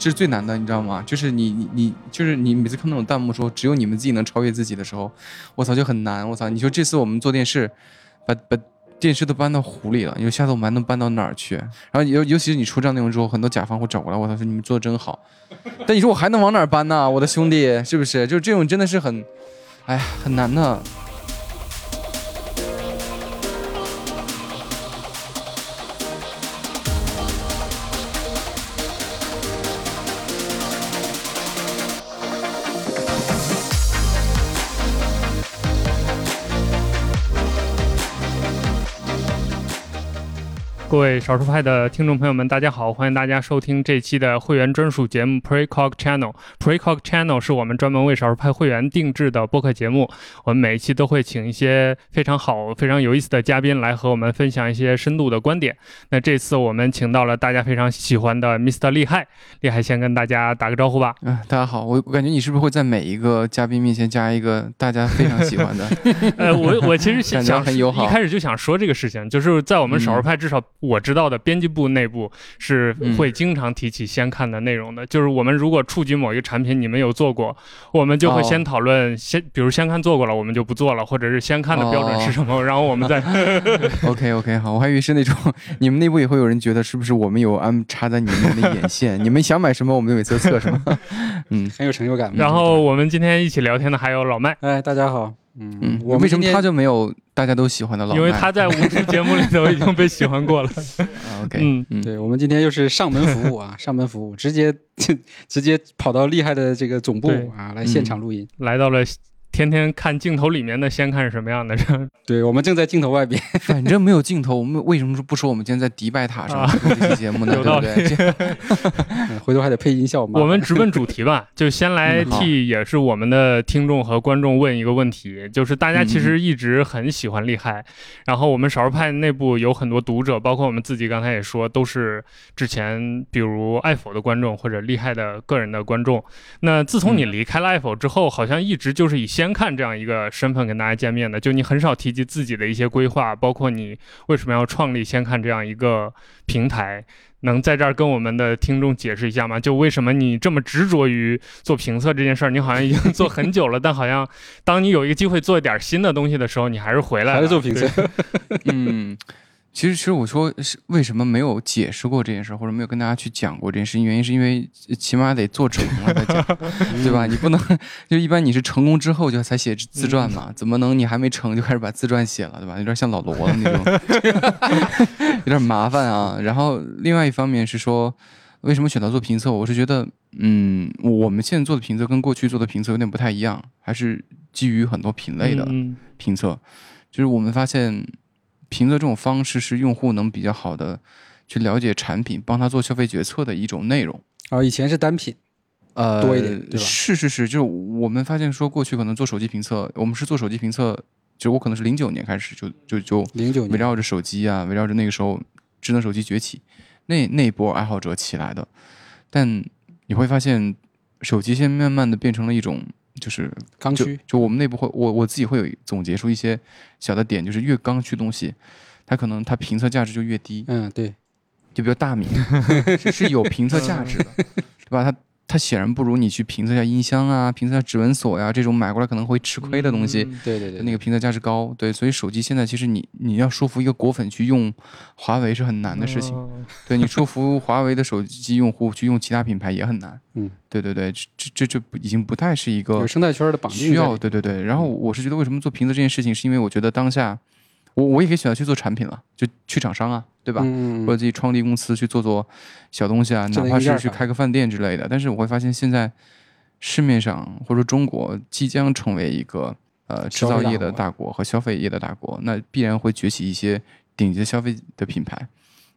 这是最难的，你知道吗？就是你你你，就是你每次看那种弹幕说只有你们自己能超越自己的时候，我操就很难。我操，你说这次我们做电视，把把电视都搬到湖里了，你说下次我们还能搬到哪儿去？然后尤尤其是你出这样内容之后，很多甲方会找过来，我操说你们做的真好。但你说我还能往哪儿搬呢？我的兄弟，是不是？就这种真的是很，哎呀，很难的。各位少数派的听众朋友们，大家好！欢迎大家收听这期的会员专属节目 Precog Channel。Precog Channel 是我们专门为少数派会员定制的播客节目。我们每一期都会请一些非常好、非常有意思的嘉宾来和我们分享一些深度的观点。那这次我们请到了大家非常喜欢的 Mr. 厉害，厉害先跟大家打个招呼吧。嗯，大家好，我我感觉你是不是会在每一个嘉宾面前加一个大家非常喜欢的？呃，我我其实想很友好，一开始就想说这个事情，就是在我们少数派至少。我知道的编辑部内部是会经常提起先看的内容的，就是我们如果触及某一个产品，你们有做过，我们就会先讨论先，比如先看做过了，我们就不做了，或者是先看的标准是什么，然后我们再。OK OK 好，我还以为是那种你们内部也会有人觉得是不是我们有安插在你们的眼线，你们想买什么我们就每次测什么，嗯，很有成就感。然后我们今天一起聊天的还有老麦，哎，大家好。嗯，我为什么他就没有大家都喜欢的老？因为他在无数节目里头已经被喜欢过了。OK，嗯，对，我们今天又是上门服务啊，上门服务，直接 直接跑到厉害的这个总部啊，来现场录音，来到了。天天看镜头里面的先看是什么样的？对，我们正在镜头外边，反正没有镜头，我们为什么说不说我们今天在迪拜塔上录这期节目呢？有道理，回头还得配音效。我们直奔主题吧，就先来替也是我们的听众和观众问一个问题，就是大家其实一直很喜欢厉害，然后我们少数派内部有很多读者，包括我们自己刚才也说，都是之前比如爱否的观众或者厉害的个人的观众。那自从你离开了爱否之后，好像一直就是以。先看这样一个身份跟大家见面的，就你很少提及自己的一些规划，包括你为什么要创立先看这样一个平台，能在这儿跟我们的听众解释一下吗？就为什么你这么执着于做评测这件事儿？你好像已经做很久了，但好像当你有一个机会做一点新的东西的时候，你还是回来还是做评测？嗯。其实，其实我说是为什么没有解释过这件事，或者没有跟大家去讲过这件事情，原因是因为起码得做成了再讲，对吧？你不能就一般你是成功之后就才写自传嘛？怎么能你还没成就开始把自传写了，对吧？有点像老罗的那种，有点麻烦啊。然后另外一方面是说，为什么选择做评测？我是觉得，嗯，我们现在做的评测跟过去做的评测有点不太一样，还是基于很多品类的评测，就是我们发现。评测这种方式是用户能比较好的去了解产品，帮他做消费决策的一种内容啊。以前是单品，呃，多一点，对吧？是是是，就是我们发现说，过去可能做手机评测，我们是做手机评测，就我可能是零九年开始就就就零九围绕着手机啊，围绕着那个时候智能手机崛起那那波爱好者起来的。但你会发现，手机现在慢慢的变成了一种。就是刚需，就我们内部会，我我自己会有总结出一些小的点，就是越刚需东西，它可能它评测价值就越低。嗯，对，就比如大米 是有评测价值的，对吧？它。它显然不如你去评测一下音箱啊，评测一下指纹锁呀这种买过来可能会吃亏的东西。对对对，那个评测价值高。对，所以手机现在其实你你要说服一个果粉去用华为是很难的事情。对你说服华为的手机用户去用其他品牌也很难。嗯，对对对，这这这已经不太是一个生态圈的绑定。需要对对对。然后我是觉得为什么做评测这件事情，是因为我觉得当下。我我也可以选择去做产品了，就去厂商啊，对吧？或者自己创立公司去做做小东西啊，哪怕是去开个饭店之类的。但是我会发现，现在市面上或者说中国即将成为一个呃制造业的大国和消费业的大国，那必然会崛起一些顶级消费的品牌，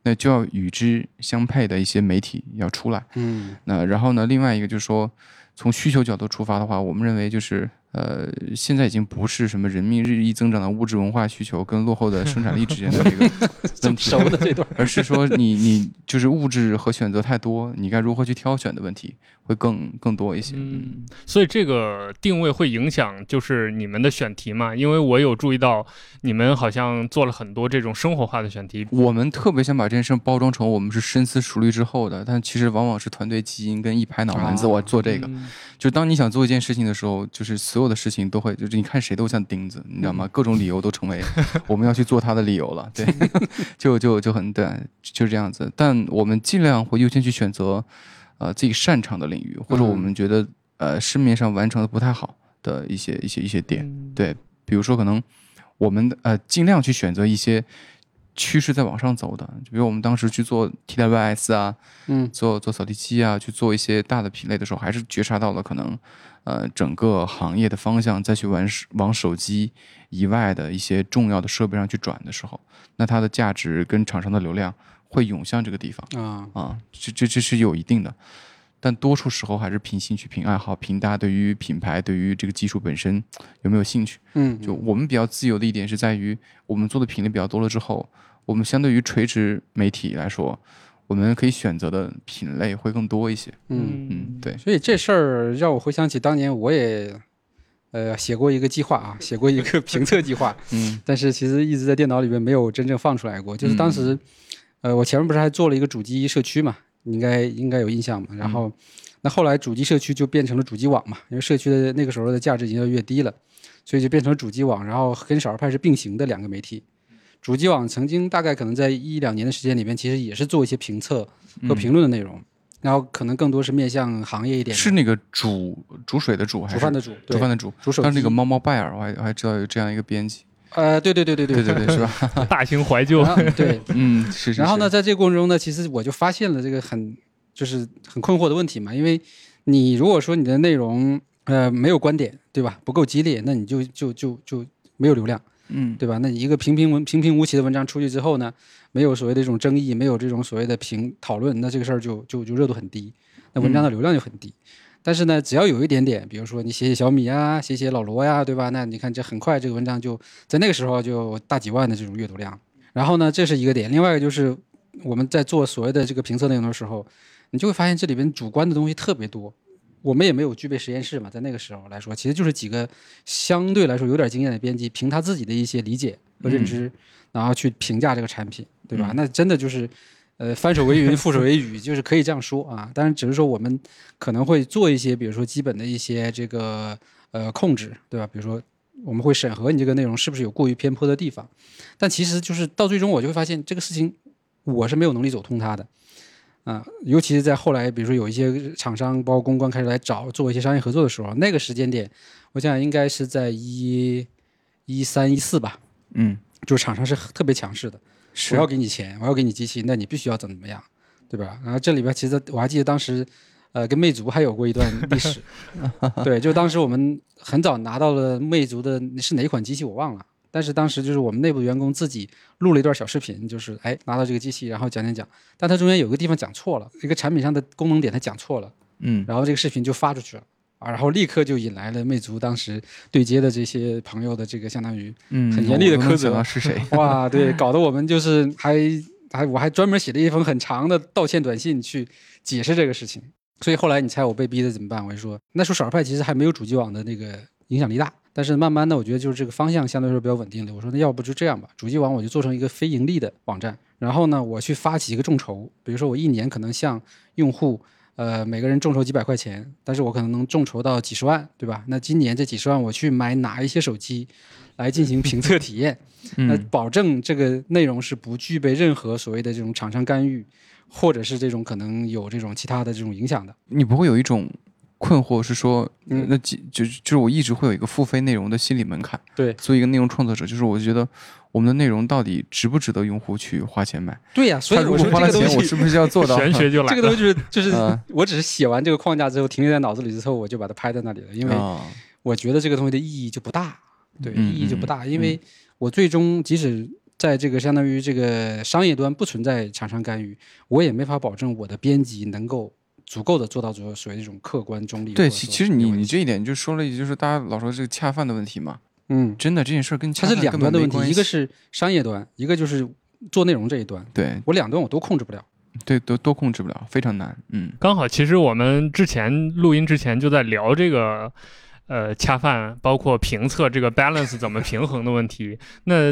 那就要与之相配的一些媒体要出来。嗯，那然后呢，另外一个就是说，从需求角度出发的话，我们认为就是。呃，现在已经不是什么人民日益增长的物质文化需求跟落后的 生产力之间的这个 问题，熟的这段，而是说你你就是物质和选择太多，你该如何去挑选的问题。会更更多一些。嗯，所以这个定位会影响就是你们的选题嘛？因为我有注意到你们好像做了很多这种生活化的选题。我们特别想把这件事包装成我们是深思熟虑之后的，但其实往往是团队基因跟一拍脑门子，我做这个。嗯就当你想做一件事情的时候，就是所有的事情都会，就是你看谁都像钉子，你知道吗？各种理由都成为 我们要去做它的理由了。对，就就就很对，就是这样子。但我们尽量会优先去选择，呃，自己擅长的领域，或者我们觉得呃市面上完成的不太好的一些一些一些点。嗯对，比如说可能我们呃尽量去选择一些趋势在往上走的，就比如我们当时去做 TWS 啊，嗯做做扫地机啊，去做一些大的品类的时候，还是觉察到了可能呃整个行业的方向，再去往手往手机以外的一些重要的设备上去转的时候，那它的价值跟厂商的流量会涌向这个地方啊，啊，这这这是有一定的。但多数时候还是凭兴趣、凭爱好、凭大家对于品牌、对于这个技术本身有没有兴趣。嗯，就我们比较自由的一点是在于，我们做的品类比较多了之后，我们相对于垂直媒体来说，我们可以选择的品类会更多一些。嗯，嗯，对，所以这事儿让我回想起当年我也呃写过一个计划啊，写过一个评测计划，嗯但是其实一直在电脑里面没有真正放出来过。就是当时，呃，我前面不是还做了一个主机社区嘛，你应该应该有印象嘛。然后，那后来主机社区就变成了主机网嘛，因为社区的那个时候的价值已经越来越低了，所以就变成了主机网，然后跟少儿派是并行的两个媒体。主机网曾经大概可能在一两年的时间里面，其实也是做一些评测和评论的内容，然后可能更多是面向行业一点，是那个煮煮水的煮还是煮饭的煮，煮饭的煮？煮手机但是那个猫猫拜尔，我还我还知道有这样一个编辑。呃，对对对对对对对，是吧？大型怀旧对，嗯，是是。然后呢，在这个过程中呢，其实我就发现了这个很就是很困惑的问题嘛，因为你如果说你的内容呃没有观点，对吧？不够激烈，那你就就就就没有流量，嗯对吧？那你一个平平文平平无奇的文章出去之后呢，没有所谓的这种争议，没有这种所谓的评讨论，那这个事儿就就就热度很低，那文章的流量就很低。但是呢，只要有一点点，比如说你写写小米啊，写写老罗呀，对吧？那你看这很快这个文章就在那个时候就大几万的这种阅读量。然后呢，这是一个点，另外一个就是我们在做所谓的这个评测内容的时候，你就会发现这里边主观的东西特别多。我们也没有具备实验室嘛，在那个时候来说，其实就是几个相对来说有点经验的编辑，凭他自己的一些理解和认知，然后去评价这个产品，对吧？那真的就是，呃，翻手为云，覆手为雨，就是可以这样说啊。但是，只是说我们可能会做一些，比如说基本的一些这个呃控制，对吧？比如说我们会审核你这个内容是不是有过于偏颇的地方，但其实就是到最终我就会发现这个事情我是没有能力走通它的。啊，尤其是在后来，比如说有一些厂商，包括公关开始来找做一些商业合作的时候，那个时间点，我想应该是在一一三一四吧，嗯，就是厂商是特别强势的，是我要给你钱，我要给你机器，那你必须要怎么怎么样，对吧？然后这里边其实我还记得当时，呃，跟魅族还有过一段历史，对，就当时我们很早拿到了魅族的是哪款机器我忘了，但是当时就是我们内部员工自己录了一段小视频，就是哎拿到这个机器，然后讲讲讲，但它中间有个地方讲错了，一个产品上的功能点它讲错了，嗯然后这个视频就发出去了。啊，然后立刻就引来了魅族当时对接的这些朋友的这个相当于嗯，很严厉的苛责是谁？哇，对，搞得我们就是还还我还专门写了一封很长的道歉短信去解释这个事情。所以后来你猜我被逼的怎么办？我就说那时候少儿派其实还没有主机网的那个影响力大，但是慢慢的我觉得就是这个方向相对来说比较稳定的。我说那要不就这样吧，主机网我就做成一个非盈利的网站，然后呢我去发起一个众筹，比如说我一年可能向用户。呃，每个人众筹几百块钱，但是我可能能众筹到几十万，对吧？那今年这几十万我去买哪一些手机，来进行评测体验，那嗯保证这个内容是不具备任何所谓的这种厂商干预，或者是这种可能有这种其他的这种影响的。你不会有一种困惑是说，嗯那就就就是我一直会有一个付费内容的心理门槛。对作为一个内容创作者，就是我觉得我们的内容到底值不值得用户去花钱买？对呀、所以他如我果花了钱，说这个东西，我是不是要做到？玄学就来这个东。西就是就是嗯我只是写完这个框架之后，停留在脑子里之后，我就把它拍在那里了，因为啊我觉得这个东西的意义就不大，对，嗯意义就不大，嗯因为我最终即使。在这个相当于这个商业端不存在厂商干预，我也没法保证我的编辑能够足够的做到所所谓这种客观中立。对，其其实你你这一点就说了，就是大家老说这个恰饭的问题嘛。嗯，真的这件事儿跟恰它是两端的问题，一个是商业端，一个就是做内容这一端。对，我两端我都控制不了。对，都都控制不了，非常难。嗯，刚好，其实我们之前录音之前就在聊这个。呃，恰饭包括评测这个 balance 怎么平衡的问题，那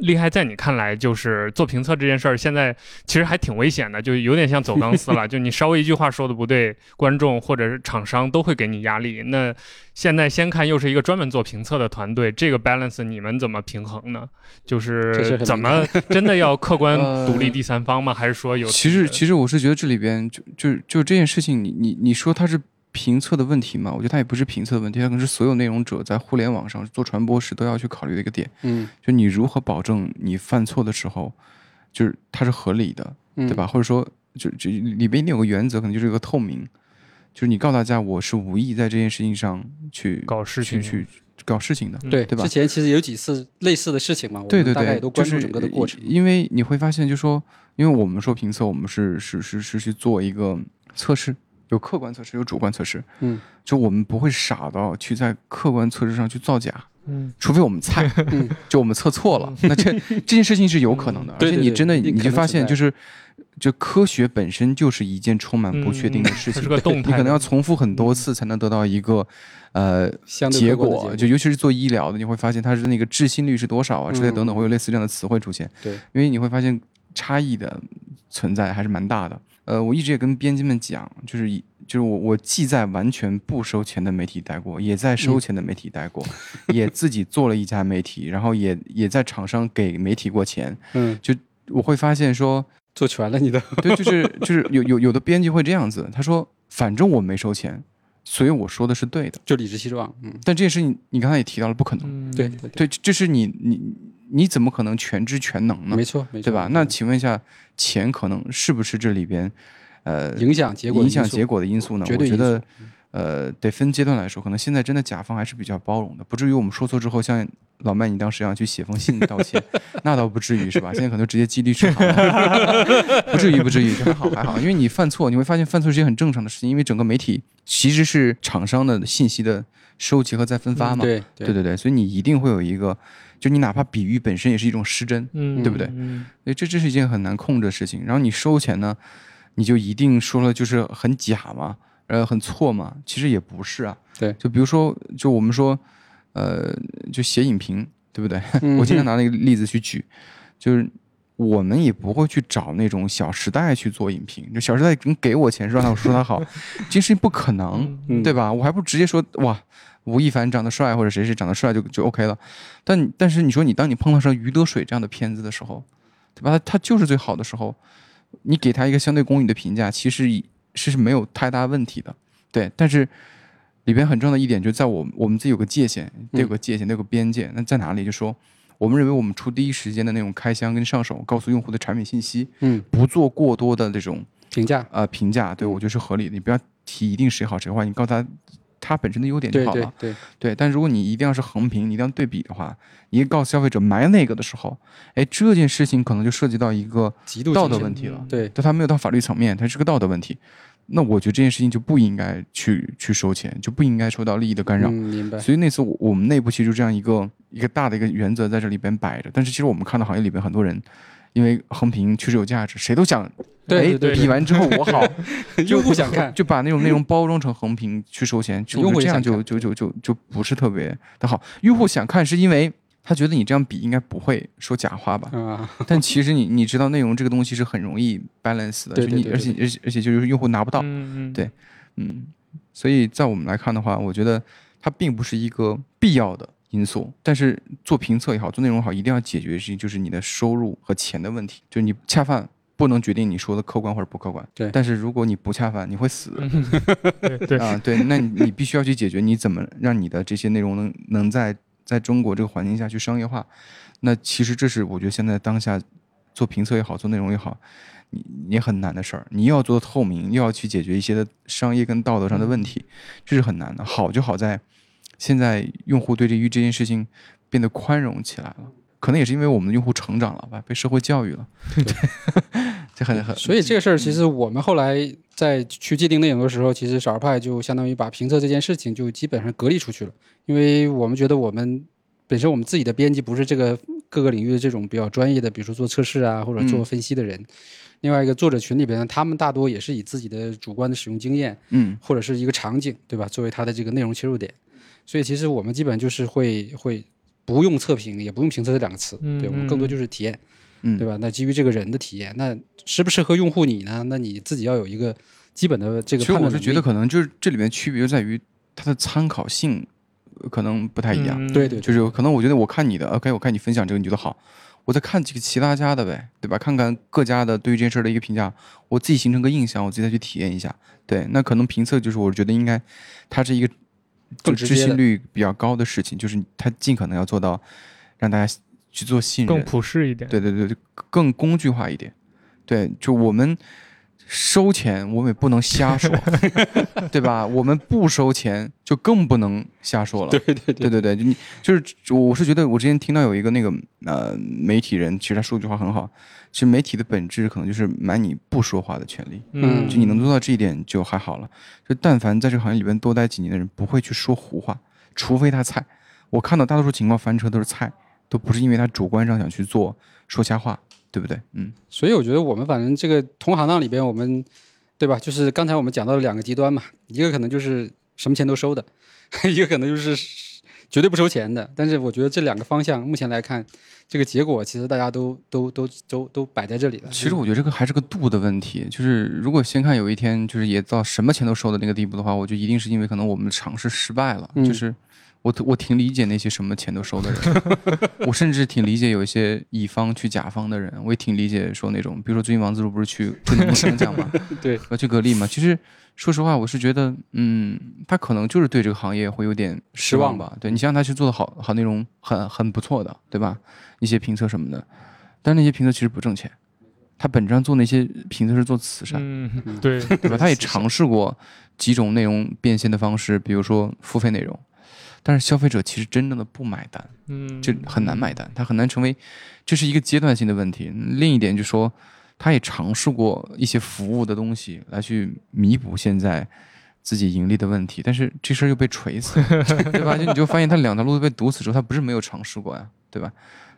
厉害在你看来就是做评测这件事儿，现在其实还挺危险的，就有点像走钢丝了。就你稍微一句话说的不对，观众或者是厂商都会给你压力。那现在先看又是一个专门做评测的团队，这个 balance 你们怎么平衡呢？就是怎么真的要客观 独立第三方吗？还是说有？其实其实我是觉得这里边就就就这件事情，你你你说它是。评测的问题嘛，我觉得它也不是评测的问题，它可能是所有内容者在互联网上做传播时都要去考虑的一个点。嗯，就你如何保证你犯错的时候，就是它是合理的，对吧？或者说，就就里边一定有个原则，可能就是一个透明，就是你告诉大家我是无意在这件事情上去搞事情去搞事情的，对对吧？之前其实有几次类似的事情嘛，对对对，都关注整个的过程。因为你会发现，就说，因为我们说评测，我们是是是是去做一个测试。有客观测试，有主观测试。嗯，就我们不会傻到去在客观测试上去造假。嗯，除非我们猜，就我们测错了，那这这件事情是有可能的。而且你真的你就发现，就是就科学本身就是一件充满不确定的事情，是个动态，你可能要重复很多次才能得到一个呃结果。就尤其是做医疗的，你会发现它是那个置信率是多少啊之类等等，会有类似这样的词汇出现。对，因为你会发现差异的存在还是蛮大的。呃，我一直也跟编辑们讲，就是就是我我既在完全不收钱的媒体待过，也在收钱的媒体待过，也自己做了一家媒体，然后也也在厂商给媒体过钱，嗯，就我会发现说做全了你的，对，就是就是有有有的编辑会这样子，他说反正我没收钱，所以我说的是对的，就理直气壮，嗯，但这件事情你刚才也提到了，不可能，对对对，就是你你你怎么可能全知全能呢？没错没错，对吧？那请问一下。钱可能是不是这里边，呃，影响结果影响结果的因素呢？我觉得，嗯呃，得分阶段来说。可能现在真的甲方还是比较包容的，不至于我们说错之后，像老麦你当时一样去写封信道歉，那倒不至于是吧？现在可能直接激励去，不至于不至于，还好还好。因为你犯错，你会发现犯错是一件很正常的事情，因为整个媒体其实是厂商的信息的收集和再分发嘛。对对对对，所以你一定会有一个。就你哪怕比喻本身也是一种失真，嗯，对不对？嗯，所以这这是一件很难控制的事情。然后你收钱呢，你就一定说了就是很假嘛，呃，很错嘛？其实也不是啊。对，就比如说，就我们说，呃，就写影评，对不对？我经常拿那个例子去举，就是我们也不会去找那种《小时代》去做影评，就《小时代》能给我钱是让他说他好，这事情不可能，对吧？我还不直接说哇。吴亦凡长得帅，或者谁谁长得帅就就 OK 了，但但是你说你当你碰到上余德水这样的片子的时候，对吧？他他就是最好的时候，你给他一个相对公允的评价，其实是是没有太大问题的，对。但是里边很重要的一点就在我我们自己有个界限，得有个界限，得有个边界。那在哪里？就说我们认为我们出第一时间的那种开箱跟上手，告诉用户的产品信息，嗯，不做过多的这种评价，呃，评价，对我觉得是合理的。你不要提一定谁好谁坏，你告诉他。它本身的优点就好了，对对对。但如果你一定要是横屏，你一定要对比的话，你告诉消费者买哪个的时候，哎，这件事情可能就涉及到一个道德问题了。对，但它没有到法律层面，它是个道德问题。那我觉得这件事情就不应该去去收钱，就不应该受到利益的干扰。明白。所以那次我我们内部其实就这样一个一个大的一个原则在这里边摆着。但是其实我们看到行业里边很多人。因为横屏确实有价值，谁都想，对，比完之后我好，用户想看，就把那种内容包装成横屏去收钱，就这样就就就就就不是特别的好。用户想看是因为他觉得你这样比应该不会说假话吧？啊，但其实你你知道内容这个东西是很容易 balance 的，就你而且而且而且就是用户拿不到，对，嗯，所以在我们来看的话，我觉得它并不是一个必要的。因素，但是做评测也好，做内容也好，一定要解决的事情就是你的收入和钱的问题。就是你恰饭不能决定你说的客观或者不客观。对。但是如果你不恰饭，你会死。对啊，对，那你必须要去解决你怎么让你的这些内容能能在在中国这个环境下去商业化。那其实这是我觉得现在当下做评测也好，做内容也好，你你很难的事儿。你又要做透明，又要去解决一些的商业跟道德上的问题，这是很难的。好就好在。现在用户对这于这件事情变得宽容起来了，可能也是因为我们的用户成长了吧，被社会教育了。对，这很很。所以这个事儿，其实我们后来在去界定内容的时候，其实少儿派就相当于把评测这件事情就基本上隔离出去了，因为我们觉得我们本身我们自己的编辑不是这个各个领域的这种比较专业的，比如说做测试啊或者做分析的人。另外一个作者群里边，他们大多也是以自己的主观的使用经验嗯或者是一个场景，对吧，作为他的这个内容切入点。所以其实我们基本就是会会不用测评，也不用评测这两个词，嗯对我们更多就是体验，嗯，对吧？那基于这个人的体验，那适不适合用户你呢？那你自己要有一个基本的这个其实判断能力。我是觉得可能就是这里面区别就在于它的参考性呃可能不太一样。嗯对对，就是有可能我觉得我看你的，OK，我看你分享这个你觉得好，我再看几个其他家的呗，对吧？看看各家的对于这件事儿的一个评价，我自己形成个印象，我自己再去体验一下。对，那可能评测就是我觉得应该，它是一个就执更直接的行率比较高的事情，就是他尽可能要做到让大家去做信任更，普适一点。对对对，更工具化一点。对，就我们收钱，我们也不能瞎说，对吧？我们不收钱，就更不能瞎说了。对对对对对对，就你就是我是觉得，我之前听到有一个那个呃媒体人，其实他说一句话很好，其实媒体的本质可能就是买你不说话的权利。嗯就你能做到这一点就还好了。就但凡在这个行业里边多待几年的人，不会去说胡话，除非他菜。我看到大多数情况翻车都是菜，都不是因为他主观上想去做说瞎话，对不对？嗯所以我觉得我们反正这个同行当里边，我们对吧？就是刚才我们讲到了两个极端嘛，一个可能就是什么钱都收的，一个可能就是绝对不收钱的。但是我觉得这两个方向目前来看，这个结果其实大家都都都都都摆在这里了。其实我觉得这个还是个度的问题，就是如果先看有一天就是也到什么钱都收的那个地步的话，我觉得一定是因为可能我们的尝试失败了。嗯就是我我挺理解那些什么钱都收的人，我甚至挺理解有一些乙方去甲方的人，我也挺理解说那种，比如说最近王自如不是去春节梦想奖嘛，对，要去格力嘛。其实说实话，我是觉得，嗯，他可能就是对这个行业会有点失望吧。对你想想他去做的好好内容很很不错的，对吧？一些评测什么的，但那些评测其实不挣钱。他本质上做那些评测是做慈善，嗯，对，对吧？他也尝试过几种内容变现的方式，比如说付费内容，但是消费者其实真正的不买单，嗯，就很难买单，他很难成为，这是一个阶段性的问题。另一点就是说，他也尝试过一些服务的东西来去弥补现在自己盈利的问题，但是这事儿又被锤死，对吧？就你就发现他两条路都被堵死之后，他不是没有尝试过呀，对吧？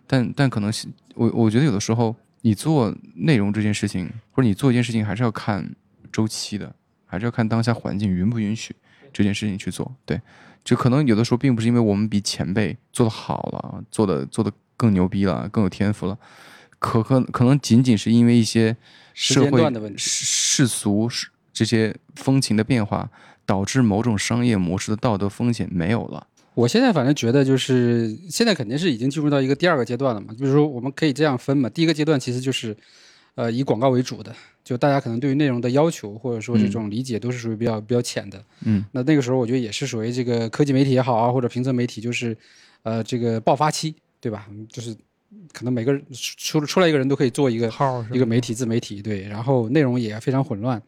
但但可能是我我觉得有的时候你做内容这件事情，或者你做一件事情，还是要看周期的，还是要看当下环境允不允许这件事情去做。对，就可能有的时候并不是因为我们比前辈做的好了，做的做的更牛逼了，更有天赋了，可可可能仅仅是因为一些社会世俗这些风情的变化，导致某种商业模式的道德风险没有了。我现在反正觉得就是现在肯定是已经进入到一个第二个阶段了嘛，就是说我们可以这样分嘛。第一个阶段其实就是，呃，以广告为主的，就大家可能对于内容的要求或者说这种理解都是属于比较比较浅的。嗯，那那个时候我觉得也是属于这个科技媒体也好啊，或者评测媒体，就是呃这个爆发期，对吧？嗯就是可能每个人出出来一个人都可以做一个号一个媒体自媒体，对，然后内容也非常混乱，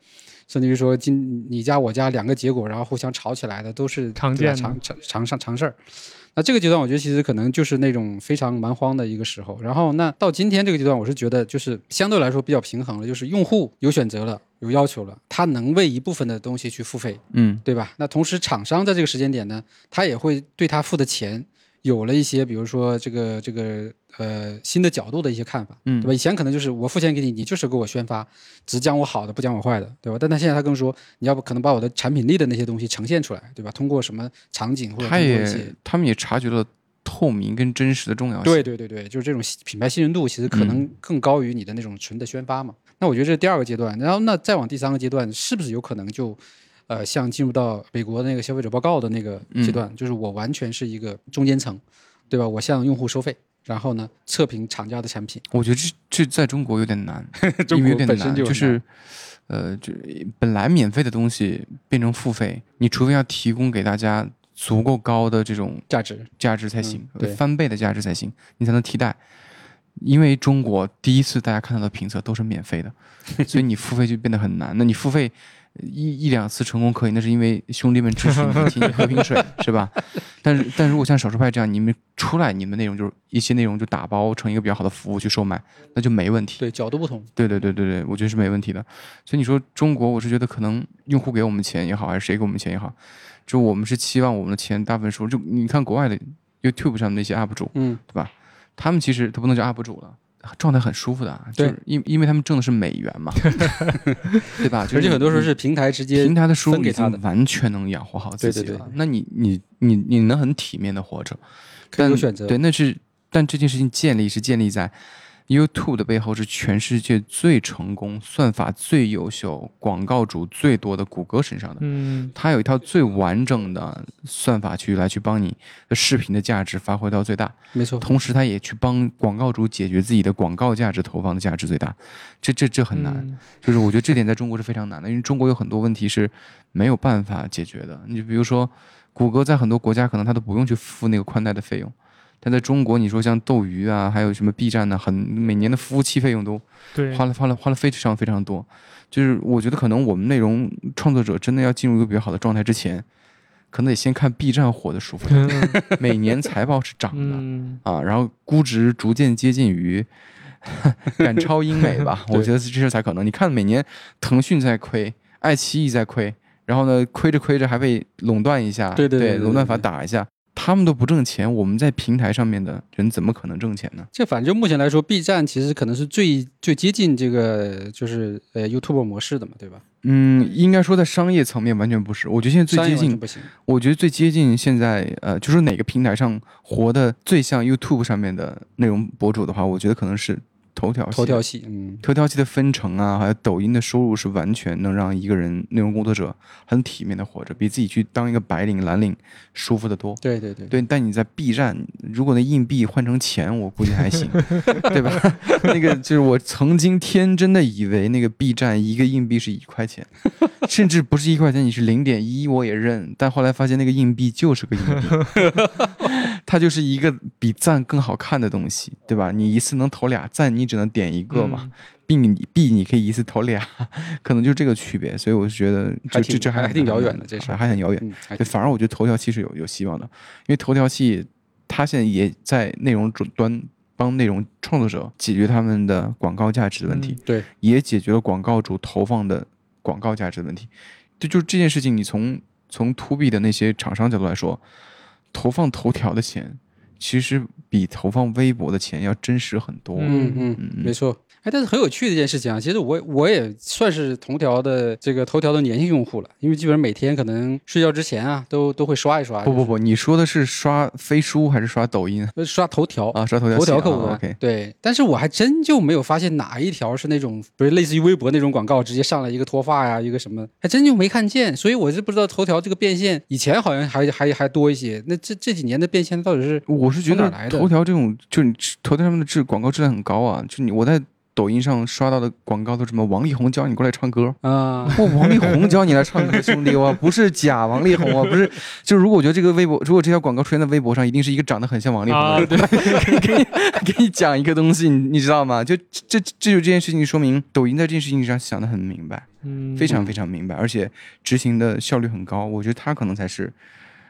甚至于说今你家我家两个结果，然后互相吵起来的都是常见常常常常常事儿。那这个阶段，我觉得其实可能就是那种非常蛮荒的一个时候。然后，那到今天这个阶段，我是觉得就是相对来说比较平衡了，就是用户有选择了，有要求了，他能为一部分的东西去付费，嗯对吧？那同时，厂商在这个时间点呢，他也会对他付的钱有了一些，比如说这个这个呃新的角度的一些看法，嗯对吧？以前可能就是我付钱给你，你就是给我宣发，只讲我好的，不讲我坏的，对吧？但他现在他更说，你要不可能把我的产品力的那些东西呈现出来，对吧？通过什么场景或者他通过一些也他们也察觉了透明跟真实的重要性。对对对对，就是这种品牌信任度其实可能更高于你的那种纯的宣发嘛。那我觉得这是第二个阶段，然后那再往第三个阶段，是不是有可能就，呃，像进入到美国那个消费者报告的那个阶段，就是我完全是一个中间层，对吧？我向用户收费，然后呢测评厂家的产品，我觉得这这在中国有点难，中 因为有点难，国本身就是，呃，就本来免费的东西变成付费，你除非要提供给大家足够高的这种价值，价值才行，嗯对翻倍的价值才行，你才能替代。因为中国第一次大家看到的评测都是免费的，所以你付费就变得很难。那你付费一一两次成功可以，那是因为兄弟们支持你，请你喝瓶水，是吧？但是，但如果像少数派这样，你们出来，你们内容就是一些内容就打包成一个比较好的服务去售卖，那就没问题。对角度不同，对对对对对，我觉得是没问题的。所以你说中国，我是觉得可能用户给我们钱也好，还是谁给我们钱也好，就我们是期望我们的钱大部分收入。就你看国外的 YouTube 上的那些 UP 主，嗯，对吧？他们其实他不能叫 UP 主了，状态很舒服的，啊就对是因因为他们挣的是美元嘛，对吧？就是而且很多时候是平台直接平台的收入给他的完全能养活好自己了。对对对那你你你你能很体面的活着，但选择。对，那是但这件事情建立是建立在 YouTube 的背后是全世界最成功、算法最优秀、广告主最多的谷歌身上的。嗯它有一套最完整的算法去来去帮你的视频的价值发挥到最大，没错，同时它也去帮广告主解决自己的广告价值投放的价值最大。这这这很难，嗯就是我觉得这点在中国是非常难的，因为中国有很多问题是没有办法解决的。你就比如说，谷歌在很多国家可能它都不用去付那个宽带的费用，但在中国，你说像斗鱼啊，还有什么 B 站呢、很每年的服务器费用都对，花了花了花了非常非常多。就是我觉得可能我们内容创作者真的要进入一个比较好的状态之前，可能得先看 B 站火的舒服 每年财报是涨的。嗯啊，然后估值逐渐接近于 赶超英美吧，我觉得这事才可能。你看每年腾讯在亏，爱奇艺在亏，然后呢亏着亏着还被垄断一下，对对对对垄断法打一下，他们都不挣钱，我们在平台上面的人怎么可能挣钱呢？这反正就目前来说，B 站其实可能是最最接近这个就是呃 YouTube 模式的嘛，对吧？嗯，应该说在商业层面完全不是，我觉得现在最接近，不行。我觉得最接近现在呃，就是哪个平台上活的最像 YouTube 上面的内容博主的话，我觉得可能是头条系头条系，嗯，头条系的分成啊，还有抖音的收入是完全能让一个人内容工作者很体面的活着，比自己去当一个白领、蓝领舒服的多。对对对，对，但你在 B 站，如果那硬币换成钱，我估计还行，对吧？那个就是我曾经天真的以为那个 B 站一个硬币是一块钱，甚至不是一块钱，你是零点一我也认，但后来发现那个硬币就是个硬币，它就是一个比赞更好看的东西，对吧？你一次能投俩赞，你只能点一个嘛。嗯 B 你 B 你可以一次投俩，可能就这个区别，所以我是觉得这这这还还挺遥远的这事还很遥远。对，反而我觉得头条系是有有希望的，因为头条系它现在也在内容端帮内容创作者解决他们的广告价值的问题，嗯对，也解决了广告主投放的广告价值的问题。就就这件事情，你从从 to B 的那些厂商角度来说，投放头条的钱其实比投放微博的钱要真实很多。嗯嗯，嗯没错。哎，但是很有趣的一件事情啊，其实我我也算是头条的这个头条的粘性用户了，因为基本上每天可能睡觉之前啊，都都会刷一刷。不不不，你说的是刷飞书还是刷抖音就是刷头条啊？刷头条头条客户端、OK，对，但是我还真就没有发现哪一条是那种，不是类似于微博那种广告，直接上来一个脱发呀，一个什么，还真就没看见。所以我是不知道头条这个变现，以前好像还还还多一些。那这这几年的变现到底是我是觉得从哪来的头条这种，就是你头条上面的质广告质量很高啊。就你我在抖音上刷到的广告都什么王力宏教你过来唱歌，啊、我王力宏教你来唱歌，兄弟，我不是假王力宏 啊，不是。就如果我觉得这个微博，如果这条广告出现在微博上，一定是一个长得很像王力宏的啊，人，对，给你给你讲一个东西，你你知道吗？就这这这就这件事情说明，抖音在这件事情上想得很明白，嗯非常非常明白，而且执行的效率很高。我觉得他可能才是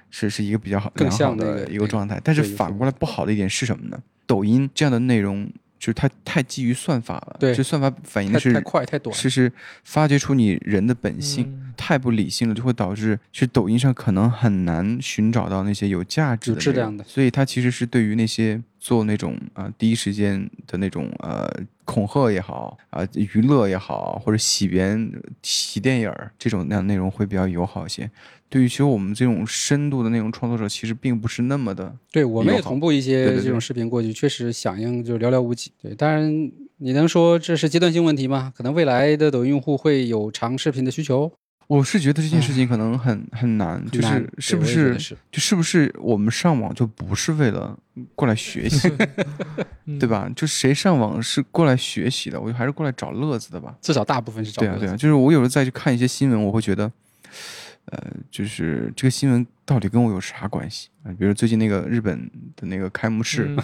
是是一个比较好更像那个一个状态。但是反过来不好的一点是什么呢？抖音这样的内容就是它太基于算法了，对就算法反映的是太太快太短，是是发掘出你人的本性。嗯。太不理性了，就会导致是抖音上可能很难寻找到那些有价值的、有质量的。所以它其实是对于那些做那种啊、第一时间的那种呃恐吓也好啊、娱乐也好，或者洗别人洗电影儿这种那样内容会比较友好一些。对于其实我们这种深度的内容创作者，其实并不是那么的对，我们也同步一些这种视频过去，确实响应就寥寥无几。对，当然你能说这是阶段性问题吗？可能未来的抖音用户会有长视频的需求，我是觉得这件事情可能很很难，就是是不是是就是不是我们上网就不是为了过来学习，嗯对？吧？就谁上网是过来学习的，我还是过来找乐子的吧。至少大部分是找对啊，对啊，就是我有时候再去看一些新闻，我会觉得，呃，就是这个新闻到底跟我有啥关系啊、比如最近那个日本的那个开幕式，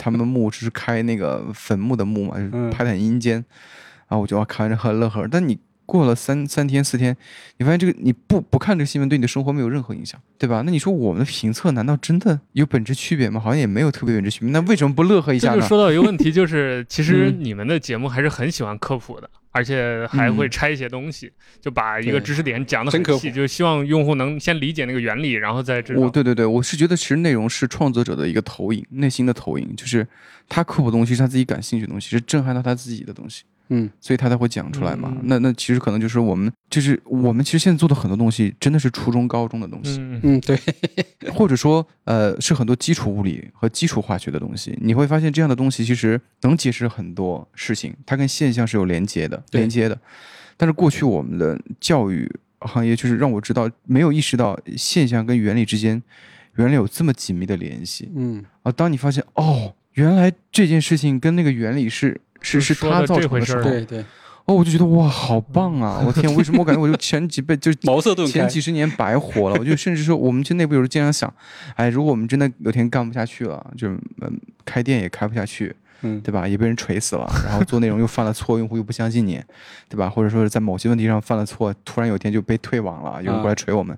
他们的墓是开那个坟墓的墓嘛，就是嗯拍的很阴间，然后我就要看着很乐呵。但你过了三三天四天，你发现这个你不不看这个新闻对你的生活没有任何影响，对吧？那你说我们的评测难道真的有本质区别吗？好像也没有特别本质区别。那为什么不乐呵一下呢？这就说到一个问题，就 是其实嗯你们的节目还是很喜欢科普的，而且还会嗯拆一些东西，就把一个知识点讲得很细，就希望用户能先理解那个原理，然后再知道。我对对对，我是觉得其实内容是创作者的一个投影，内心的投影，就是他科普东西是他自己感兴趣的东西，是震撼到他自己的东西，嗯，所以他才会讲出来嘛。嗯那那其实可能就是我们，就是我们其实现在做的很多东西，真的是初中、高中的东西，嗯嗯，对，或者说呃是很多基础物理和基础化学的东西。你会发现这样的东西其实能解释很多事情，它跟现象是有连接的，连接的。但是过去我们的教育行业就是让我知道，没有意识到现象跟原理之间原来有这么紧密的联系。嗯，啊，当你发现哦，原来这件事情跟那个原理是是是他造成的事儿对对，哦，我就觉得哇，好棒啊！我天，为什么我感觉我就前几辈就茅塞顿开前，几十年白活了？我就甚至说，我们其实内部有时候经常想，哎，如果我们真的有天干不下去了，就嗯，开店也开不下去，嗯，对吧？也被人锤死了，然后做内容又犯了错，用户又不相信你，对吧？或者说是在某些问题上犯了错，突然有一天就被退网了，有人过来锤我们，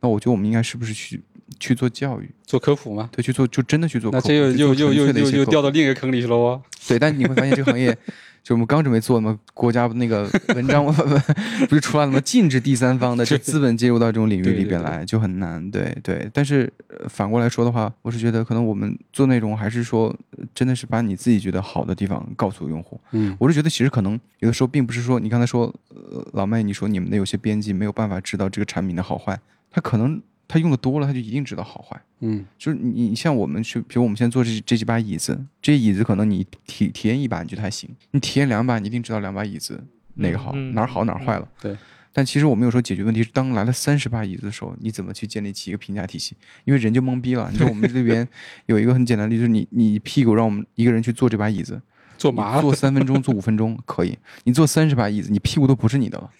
那我觉得我们应该是不是去去做教育？做科普吗，对，去做就真的去做科普，那这又又又又又又掉到另一个坑里去了哦。对，但你会发现这个行业，就我们刚准备做嘛，国家那个文章不是出来了吗？禁止第三方的这资本介入到这种领域里边来，就很难。对对，但是、呃反过来说的话，我是觉得可能我们做内容还是说，呃真的是把你自己觉得好的地方告诉用户。嗯，我是觉得其实可能有的时候并不是说你刚才说，呃，老麦你说你们的有些编辑没有办法知道这个产品的好坏，他可能他用的多了，他就一定知道好坏。嗯，就是你你像我们去，比如我们现在坐这这几把椅子，这椅子可能你体体验一把你觉得还行，你体验两把，你一定知道两把椅子哪个好，哪儿好哪儿坏了。对。但其实我们有时候解决问题是，当来了三十把椅子的时候，你怎么去建立起一个评价体系？因为人就懵逼了。你说我们这边有一个很简单的例子，就是你你屁股让我们一个人去坐这把椅子，你做麻了，坐三分钟，坐五分钟可以。你坐三十把椅子，你屁股都不是你的了。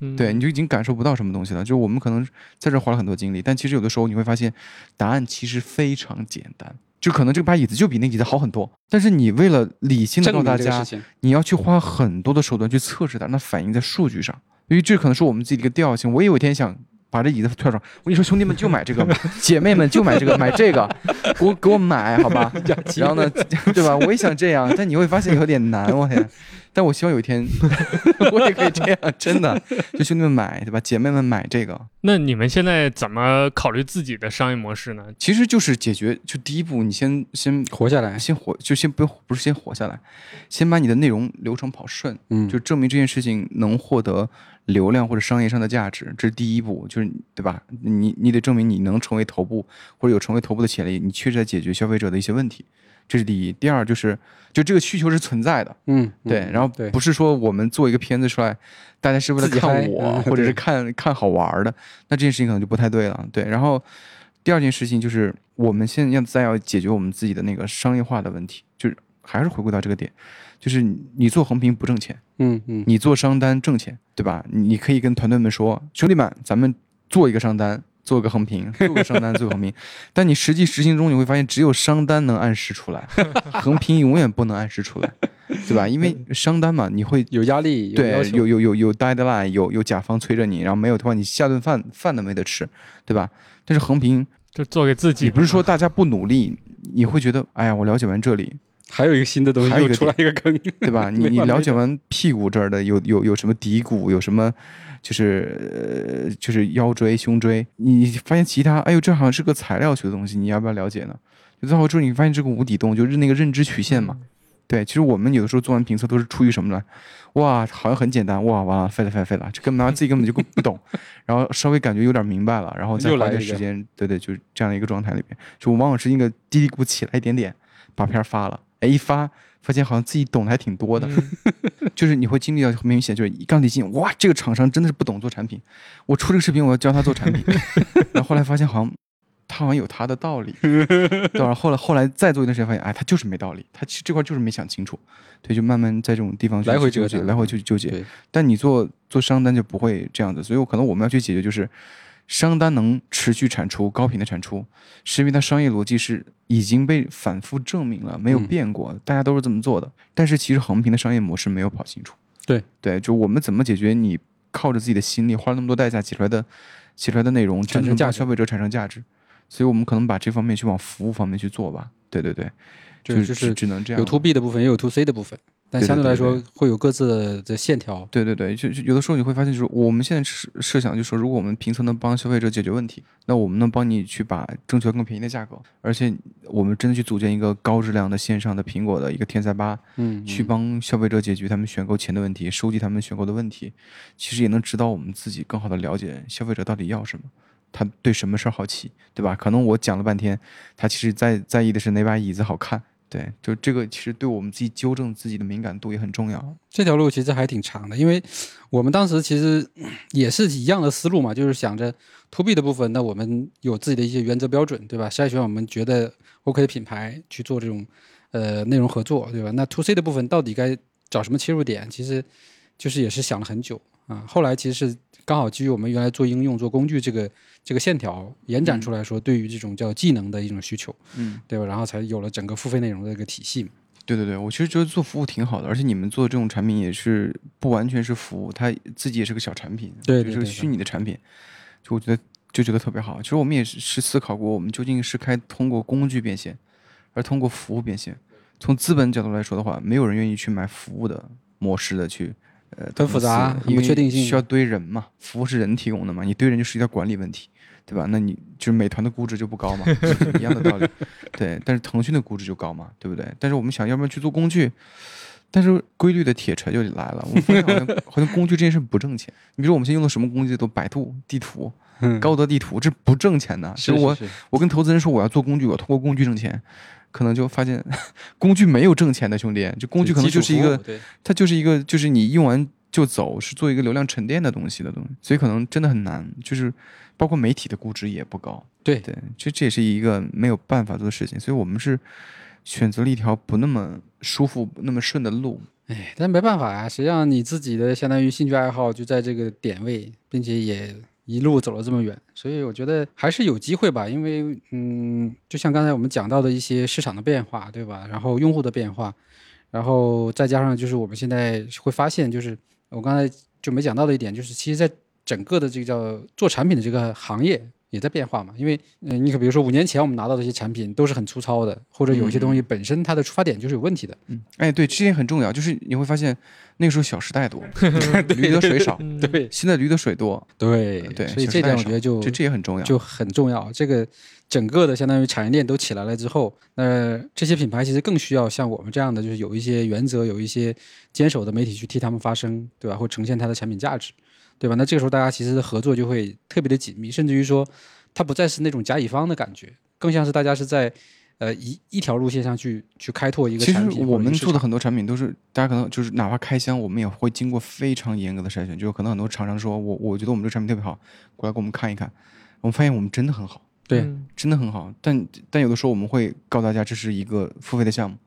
嗯对，你就已经感受不到什么东西了。就是我们可能在这花了很多精力，但其实有的时候你会发现，答案其实非常简单。就可能这把椅子就比那椅子好很多，但是你为了理性的告诉大家。你要去花很多的手段去测试它，那反映在数据上。因为这可能是我们自己的一个调性。我也有一天想把这椅子推上，我跟你说，兄弟们就买这个，姐妹们就买这个，买这个，给我给我买，好吧？然后呢，对吧？我也想这样，但你会发现有点难，我天！但我希望有一天 我也可以这样，真的，就兄弟们买，对吧？姐妹们买这个，那你们现在怎么考虑自己的商业模式呢？其实就是解决，就第一步，你先先活下来，先活，就先不不是先活下来，先把你的内容流程跑顺，嗯，就证明这件事情能获得流量或者商业上的价值，这是第一步，就是对吧？你你得证明你能成为头部或者有成为头部的潜力，你确实在解决消费者的一些问题，这是第一。第二就是，就这个需求是存在的，嗯，对，然后，不是说我们做一个片子出来，大家是为了看我，嗯或者是看看好玩的，那这件事情可能就不太对了。对，然后第二件事情就是我们现在要再要解决我们自己的那个商业化的问题，就是还是回归到这个点，就是你你做横屏不挣钱，嗯嗯，你做商单挣钱，对吧？你你可以跟团队们说，兄弟们，咱们做一个商单。做个横屏，做个商单，做个横屏，但你实际执行中你会发现，只有商单能按时出来，横屏永远不能按时出来，对吧？因为商单嘛，你会有压力，有对有有有有 deadline，有有甲方催着你，然后没有的话，你下顿饭饭都没得吃，对吧？但是横屏，就做给自己。不是说大家不努力，你会觉得，哎呀，我了解完这里，还有一个新的东西还有又出来一个坑，对吧？你你了解完屁股这儿的有有有什么骶骨，有什么就是呃就是腰椎、胸椎，你发现其他，哎呦，这好像是个材料学的东西，你要不要了解呢？就最后之后，你发现这个无底洞就是那个认知曲线嘛。对，其实我们有的时候做完评测都是出于什么呢？哇，好像很简单，哇，完了，废了，废了，废了，这根本他自己根本就不懂，然后稍微感觉有点明白了，然后再花点时间，对对，就是这样的一个状态里边，就我往往是一个嘀嘀咕起来一点点，把片儿发了，哎，一发发现好像自己懂得还挺多的，嗯 就是你会经历到很明显，就是一刚一进，哇，这个厂商真的是不懂做产品，我出这个视频我要教他做产品，然后后来发现好像他好像有他的道理，对吧？后来后来再做一段时间，发现哎，他就是没道理，他其实这块就是没想清楚，对，就慢慢在这种地方去来回纠结，来回去纠结。对，但你做做商单就不会这样子，所以我可能我们要去解决就是。商单能持续产出高频的产出，是因为它商业逻辑是已经被反复证明了，没有嗯变过，大家都是这么做的。但是其实横屏的商业模式没有跑清楚。对对，就我们怎么解决你靠着自己的心力花了那么多代价挤出来的挤出来的内容，真正产生价消费者产生价值。所以我们可能把这方面去往服务方面去做吧。对对对，就是只能这样。有 to B 的部分，也有 to C 的部分。但相对来说会有各自的的线条。对对对，就就有的时候你会发现，就是我们现在设设想，就是说，如果我们评测能帮消费者解决问题，那我们能帮你去把争取更便宜的价格，而且我们真的去组建一个高质量的线上的苹果的一个天才吧，嗯，去帮消费者解决他们选购前的问题，收集他们选购的问题，其实也能指导我们自己更好的了解消费者到底要什么，他对什么事儿好奇，对吧？可能我讲了半天，他其实在在意的是哪把椅子好看。对，就这个其实对我们自己纠正自己的敏感度也很重要。这条路其实还挺长的，因为我们当时其实也是一样的思路嘛，就是想着 to B 的部分，那我们有自己的一些原则标准，对吧？筛选我们觉得 OK 的品牌去做这种呃内容合作，对吧？那 to C 的部分到底该找什么切入点？其实就是也是想了很久啊。后来其实是刚好基于我们原来做应用、做工具这个这个线条延展出来说，对于这种叫技能的一种需求，嗯，对吧？然后才有了整个付费内容的一个体系嘛。对对对，我其实觉得做服务挺好的，而且你们做这种产品也是不完全是服务，它自己也是个小产品，对对对对就是个虚拟的产品，就我觉得就觉得特别好。其实我们也是是思考过，我们究竟是开通过工具变现，而通过服务变现。从资本角度来说的话，没有人愿意去买服务的模式的去，呃，很复杂很不确定性需要堆人嘛，服务是人提供的嘛，你堆人就涉及到管理问题。对吧？那你就是美团的估值就不高嘛，一样的道理。对，但是腾讯的估值就高嘛，对不对？但是我们想要不要去做工具？但是规律的铁锤就来了，我们发现好像好像工具这件事不挣钱。你比如说我们现在用的什么工具都百度地图、嗯高德地图，这不挣钱的。是就我我跟投资人说我要做工具，我通过工具挣钱，可能就发现 工具没有挣钱的兄弟，这工具可能就是一个它就是一个就是你用完就走，是做一个流量沉淀的东西的东西，所以可能真的很难。就是包括媒体的估值也不高，对对，这这也是一个没有办法做的事情，所以我们是选择了一条不那么舒服、不那么顺的路。哎，但没办法呀、实际上你自己的相当于兴趣爱好就在这个点位，并且也一路走了这么远，所以我觉得还是有机会吧。因为嗯，就像刚才我们讲到的一些市场的变化，对吧？然后用户的变化，然后再加上就是我们现在会发现，就是我刚才就没讲到的一点，就是其实在整个的这个叫做产品的这个行业。也在变化嘛，因为嗯、呃你可比如说五年前我们拿到的一些产品都是很粗糙的，或者有一些东西本身它的出发点就是有问题的。嗯，哎，对，这点很重要，就是你会发现那个时候小时代多，驴得水少，对现在驴得水多，对对，所以这点我觉得就这这也很重要。就很重要。这个整个的相当于产业链都起来了之后，那这些品牌其实更需要像我们这样的，就是有一些原则、有一些坚守的媒体去替他们发声，对吧？或呈现它的产品价值，对吧？那这个时候大家其实合作就会特别的紧密，甚至于说，它不再是那种甲乙方的感觉，更像是大家是在。呃，一一条路线上去去开拓一个产品我们做的很多产品都是，大家可能就是哪怕开箱，我们也会经过非常严格的筛选。就是可能很多厂商说我我觉得我们这个产品特别好，过来给我们看一看，我们发现我们真的很好，对嗯真的很好。但但有的时候我们会告诉大家这是一个付费的项目，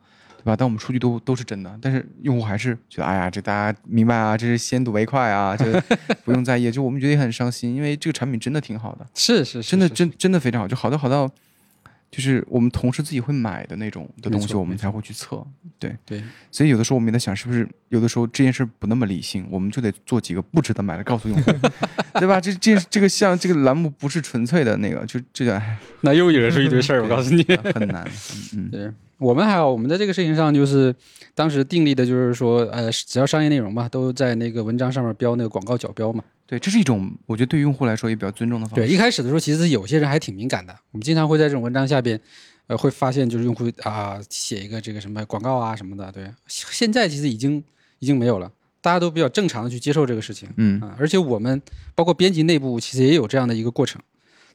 对吧？但我们数据都都是真的，但是用户还是觉得哎呀，这大家明白啊，这是先睹为快啊，就不用在意。就我们觉得也很伤心，因为这个产品真的挺好的，是是是是真的真真的非常好，就好到好到。就是我们同事自己会买的那种的东西，我们才会去测。对，对，所以有的时候我们也在想，是不是有的时候这件事不那么理性，我们就得做几个不值得买的，告诉用户，对吧？这这这个像这个栏目不是纯粹的那个，就这个哎那又惹出一堆事儿，我告诉你。很难。嗯嗯，对我们还好，我们在这个事情上就是当时订立的就是说，呃，只要商业内容嘛，都在那个文章上面标那个广告角标嘛。对，这是一种我觉得对用户来说也比较尊重的方式对，一开始的时候，其实有些人还挺敏感的。我们经常会在这种文章下边，呃，会发现就是用户啊写一个这个什么广告啊什么的。对，现在其实已经已经没有了，大家都比较正常的去接受这个事情。嗯啊，而且我们包括编辑内部其实也有这样的一个过程。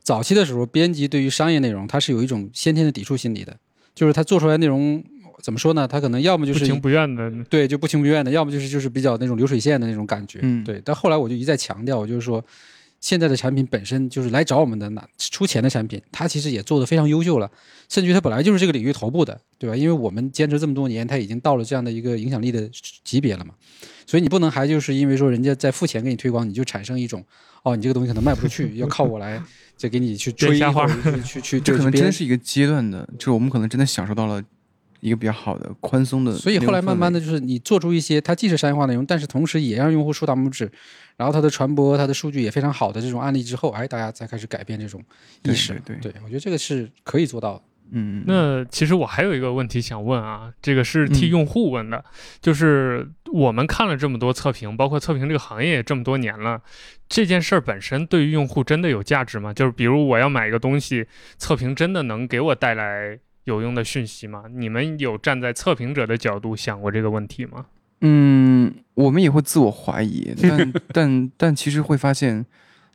早期的时候，编辑对于商业内容，它是有一种先天的抵触心理的，就是他做出来内容怎么说呢？他可能要么就是不情不愿的，对，就不情不愿的，要么就是就是比较那种流水线的那种感觉。嗯对。但后来我就一再强调，我就是说，现在的产品本身就是来找我们的拿出钱的产品，它其实也做得非常优秀了，甚至于它本来就是这个领域头部的，对吧？因为我们坚持这么多年，它已经到了这样的一个影响力的级别了嘛。所以你不能还就是因为说人家在付钱给你推广，你就产生一种哦，你这个东西可能卖不出去，要靠我来再给你去追编瞎话或者是去去这可能真的是一个阶段的，就是我们可能真的享受到了一个比较好的宽松的。所以后来慢慢的，就是你做出一些它既是商业化内容，但是同时也让用户竖大拇指，然后它的传播、它的数据也非常好的这种案例之后，哎，大家才开始改变这种意识。对对我觉得这个是可以做到的。嗯，那其实我还有一个问题想问啊，这个是替嗯用户问的，就是我们看了这么多测评，包括测评这个行业也这么多年了，这件事儿本身对于用户真的有价值吗？就是比如我要买一个东西，测评真的能给我带来有用的讯息吗？你们有站在测评者的角度想过这个问题吗？嗯，我们也会自我怀疑，但但但其实会发现，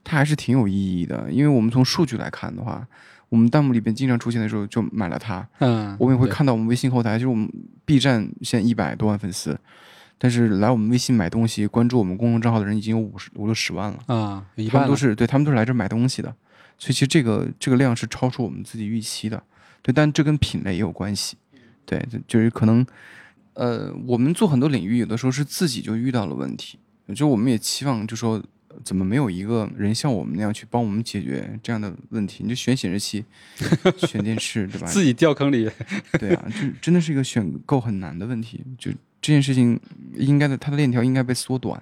它还是挺有意义的，因为我们从数据来看的话，我们弹幕里边经常出现的时候就买了它，嗯，我们也会看到我们微信后台，就是我们 B 站现在一百多万粉丝，但是来我们微信买东西、关注我们公众账号的人已经有五十五六十万了，啊，有一他们都是对他们都是来这买东西的，所以其实这个这个量是超出我们自己预期的，对，但这跟品类也有关系，对，就就是可能，呃，我们做很多领域，有的时候是自己就遇到了问题，就我们也期望就说。怎么没有一个人像我们那样去帮我们解决这样的问题？你就选显示器，选电视，对吧？自己掉坑里，对啊，这真的是一个选购很难的问题。就这件事情，应该的，它的链条应该被缩短。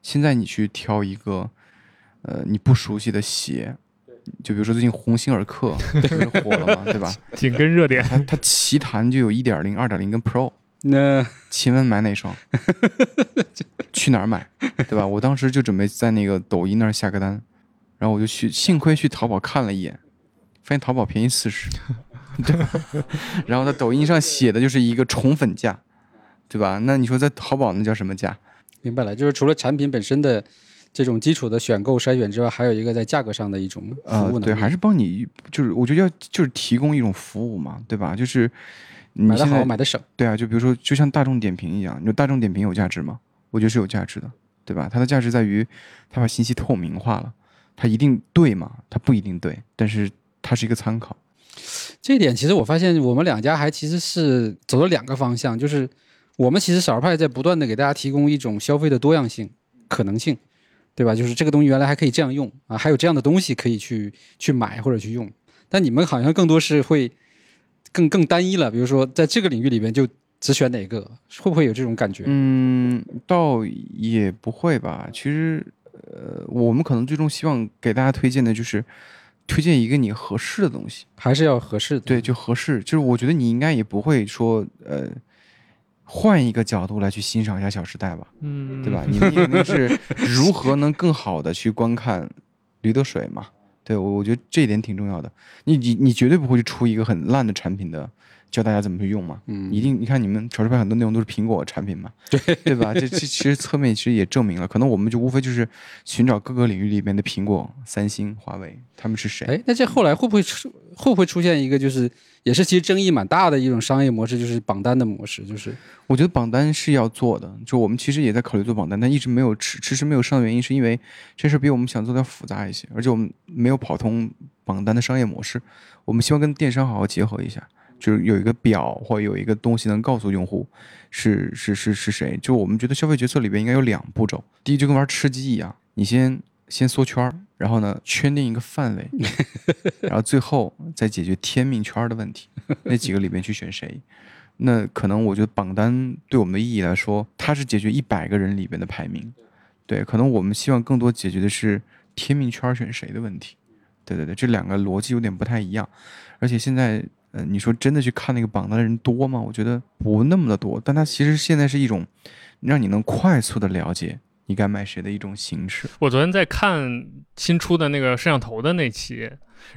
现在你去挑一个，呃，你不熟悉的鞋，就比如说最近鸿星尔克 不是火了嘛，对吧？紧跟热点，它它奇谈就有一点零、二点零跟 Pro，那请问买哪双？去哪儿买？对吧？我当时就准备在那个抖音那儿下个单，然后我就去，幸亏去淘宝看了一眼，发现淘宝便宜四十，对吧？然后在抖音上写的就是一个宠粉价，对吧？那你说在淘宝那叫什么价？明白了，就是除了产品本身的这种基础的选购筛选之外，还有一个在价格上的一种服呃务，能力。对，还是帮你，就是我觉得要就是提供一种服务嘛，对吧？就是你买的好，买的省。对啊，就比如说，就像大众点评一样，你说大众点评有价值吗？我觉得是有价值的，对吧？它的价值在于它把信息透明化了，它一定对吗？它不一定对，但是它是一个参考。这一点其实我发现我们两家还其实是走了两个方向，就是我们其实少儿派在不断的给大家提供一种消费的多样性、可能性，对吧？就是这个东西原来还可以这样用啊，还有这样的东西可以去去买或者去用。但你们好像更多是会更更单一了，比如说在这个领域里边就只选哪个，会不会有这种感觉？嗯，倒也不会吧。其实，呃，我们可能最终希望给大家推荐的就是推荐一个你合适的东西。还是要合适的？对，就合适。就是我觉得你应该也不会说，呃，换一个角度来去欣赏一下《小时代》吧，嗯，对吧？你们是如何能更好的去观看《驴得水》嘛？对我，我觉得这一点挺重要的。你你你绝对不会去出一个很烂的产品的，教大家怎么去用嘛。嗯，一定，你看你们潮州派很多内容都是苹果产品嘛，对对吧？这这其实侧面其实也证明了，可能我们就无非就是寻找各个领域里面的苹果、三星、华为，他们是谁？哎，那这后来会不会出会不会出现一个就是也是其实争议蛮大的一种商业模式，就是榜单的模式，就是我觉得榜单是要做的，就我们其实也在考虑做榜单，但一直没有迟迟迟没有上的原因，是因为这事儿比我们想做的要复杂一些，而且我们没有跑通榜单的商业模式。我们希望跟电商好好结合一下，就是有一个表或者有一个东西能告诉用户是是是是谁。就我们觉得消费决策里边应该有两步骤，第一就跟玩吃鸡一样，你先先缩圈儿，然后呢圈定一个范围，然后最后再解决天命圈儿的问题，那几个里边去选谁。那可能我觉得榜单对我们的意义来说，它是解决一百个人里边的排名，对，可能我们希望更多解决的是天命圈选谁的问题。对对对，这两个逻辑有点不太一样，而且现在，嗯，你说真的去看那个榜单的人多吗？我觉得不那么的多，但它其实现在是一种让你能快速的了解你该买谁的一种形式。我昨天在看新出的那个摄像头的那期，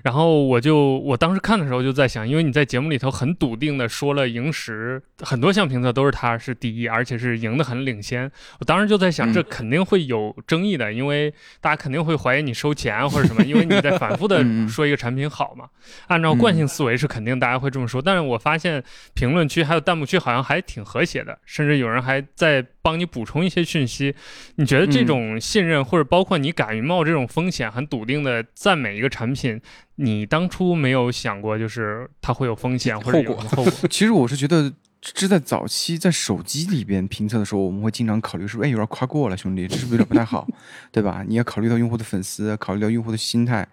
然后我就我当时看的时候就在想，因为你在节目里头很笃定的说了萤石很多项评测都是他是第一，而且是赢得很领先。我当时就在想，嗯这肯定会有争议的，因为大家肯定会怀疑你收钱或者什么，因为你在反复的 说一个产品好嘛。按照惯性思维是肯定大家会这么说，但是我发现评论区还有弹幕区好像还挺和谐的，甚至有人还在帮你补充一些讯息。你觉得这嗯种信任，或者包括你敢于冒这种风险，很笃定的赞美一个产品，你当初没有想过就是它会有风险或者有后果后果？其实我是觉得，这在早期在手机里边评测的时候，我们会经常考虑是不是哎有点夸过了，兄弟，这是不是有点不太好，对吧？你要考虑到用户的粉丝，考虑到用户的心态，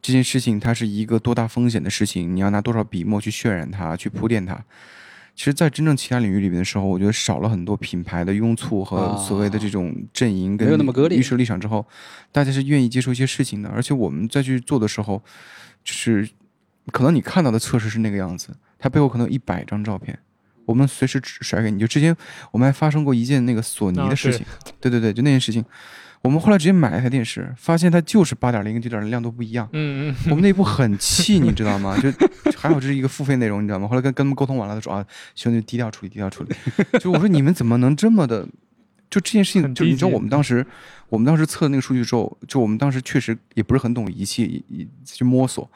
这件事情它是一个多大风险的事情，你要拿多少笔墨去渲染它，去铺垫它。其实，在真正其他领域里面的时候，我觉得少了很多品牌的拥簇和所谓的这种阵营跟那么割裂预设立场之后，大家是愿意接受一些事情的。而且我们再去做的时候，就是可能你看到的测试是那个样子，它背后可能有一百张照片，我们随时甩给你。就之前我们还发生过一件那个索尼啊的事情，对对对，就那件事情，我们后来直接买了一台电视，发现它就是八点零跟九点零亮度不一样。嗯嗯，我们内部很气，你知道吗？就还好这是一个付费内容，你知道吗？后来跟跟他们沟通完了，他说啊，兄弟低调处理，低调处理。就我说你们怎么能这么的？就这件事情，就你知道我们当时，我们当时测那个数据之后，就我们当时确实也不是很懂仪器，也也去摸索，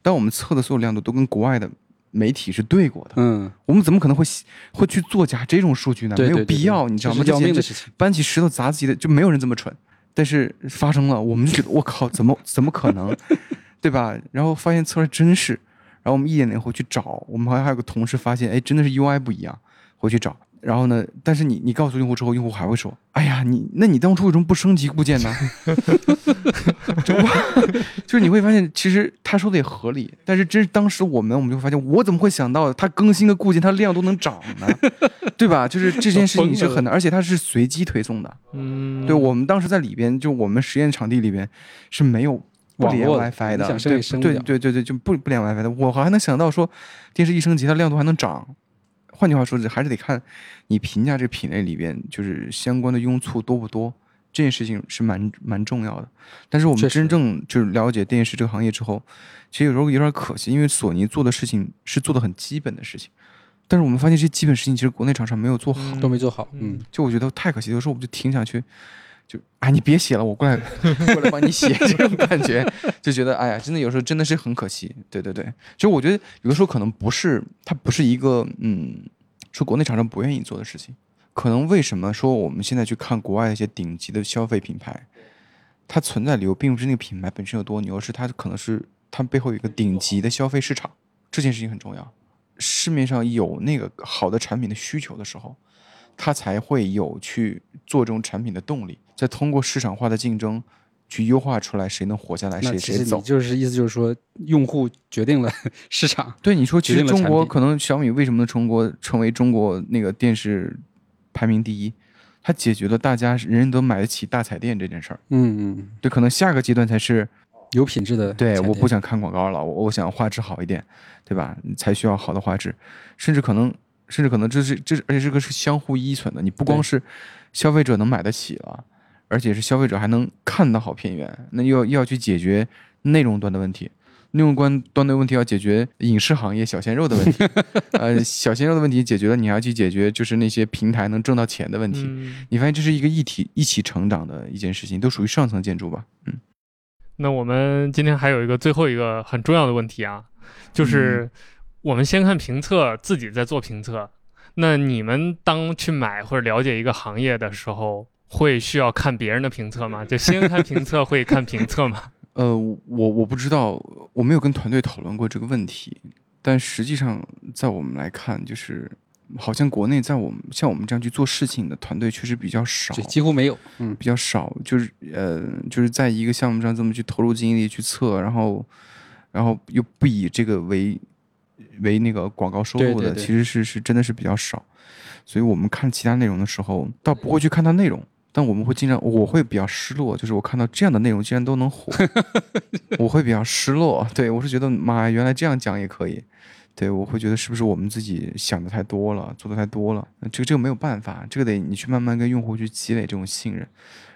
但我们测的所有亮度都跟国外的媒体是对过的。嗯，我们怎么可能会会去作假这种数据呢？对，没有必要，你知道吗？这是要这简直命的事情。搬起石头砸自己的，就没有人这么蠢。但是发生了，我们就觉得我靠，怎么怎么可能，对吧？然后发现测出来真是，然后我们一点点回去找，我们好像还有个同事发现，哎，真的是 UI 不一样，回去找。然后呢，但是你你告诉用户之后，用户还会说，哎呀，你那你当初为什么不升级固件呢？就 就是你会发现，其实他说的也合理，但是真是当时我们我们就会发现，我怎么会想到它更新的固件它量都能涨呢？对吧？就是这件事情是很难，而且它是随机推送的。嗯，对，我们当时在里边，就我们实验场地里边是没有不连 WiFi 的，对对对对对，就不不连 WiFi 的。我还能想到说，电视一升级，它亮度还能涨。换句话说，还是得看你评价这个品类里边就是相关的拥簇多不多，这件事情是蛮蛮重要的。但是我们真正就是了解电视这个行业之后，其实有时候有点可惜，因为索尼做的事情是做的很基本的事情，但是我们发现这些基本事情其实国内厂商没有做好。嗯都没做好，嗯嗯，就我觉得太可惜，有时候我们就挺想去，就啊你别写了，我过来 过来帮你写，这种感觉就觉得哎呀，真的有时候真的是很可惜。对对对，就我觉得有的时候可能不是它不是一个嗯，说国内厂商不愿意做的事情，可能为什么说我们现在去看国外一些顶级的消费品牌，它存在理由并不是那个品牌本身有多牛，而是它可能是它背后有一个顶级的消费市场，这件事情很重要。市面上有那个好的产品的需求的时候，它才会有去做这种产品的动力，再通过市场化的竞争去优化出来谁能活下来，谁谁走。就是意思就是说，用户决定了 市场，对你说，其决实中国可能小米为什么能成国成为中国那个电视排名第一？它解决了大家人人都买得起大彩电这件事儿。嗯嗯，对，可能下个阶段才是有品质的对，我不想看广告了，我我想画质好一点，对吧？才需要好的画质，甚至可能，甚至可能这是这是而且这个是相互依存的，你不光是消费者能买得起了，而且是消费者还能看到好片源，那又要又要去解决内容端的问题。内容端端的问题要解决影视行业小鲜肉的问题，呃，小鲜肉的问题解决了，你还要去解决就是那些平台能挣到钱的问题。嗯你发现这是一个一体一起成长的一件事情，都属于上层建筑吧？嗯，那我们今天还有一个最后一个很重要的问题啊，就是我们先看评测，自己在做评测。那你们当去买或者了解一个行业的时候，会需要看别人的评测吗？就先看评测，会看评测吗？呃，我我不知道，我没有跟团队讨论过这个问题，但实际上在我们来看，就是好像国内在我们像我们这样去做事情的团队确实比较少。就，几乎没有，嗯，比较少，就是呃，就是在一个项目上这么去投入精力去测，然后然后又不以这个为为那个广告收入的，对对对。其实是是真的是比较少，所以我们看其他内容的时候，倒不会去看它内容。但我们会经常，我会比较失落，就是我看到这样的内容竟然都能火，我会比较失落。对我是觉得，妈呀，原来这样讲也可以。对我会觉得是不是我们自己想的太多了，做的太多了？这个这个没有办法，这个得你去慢慢跟用户去积累这种信任。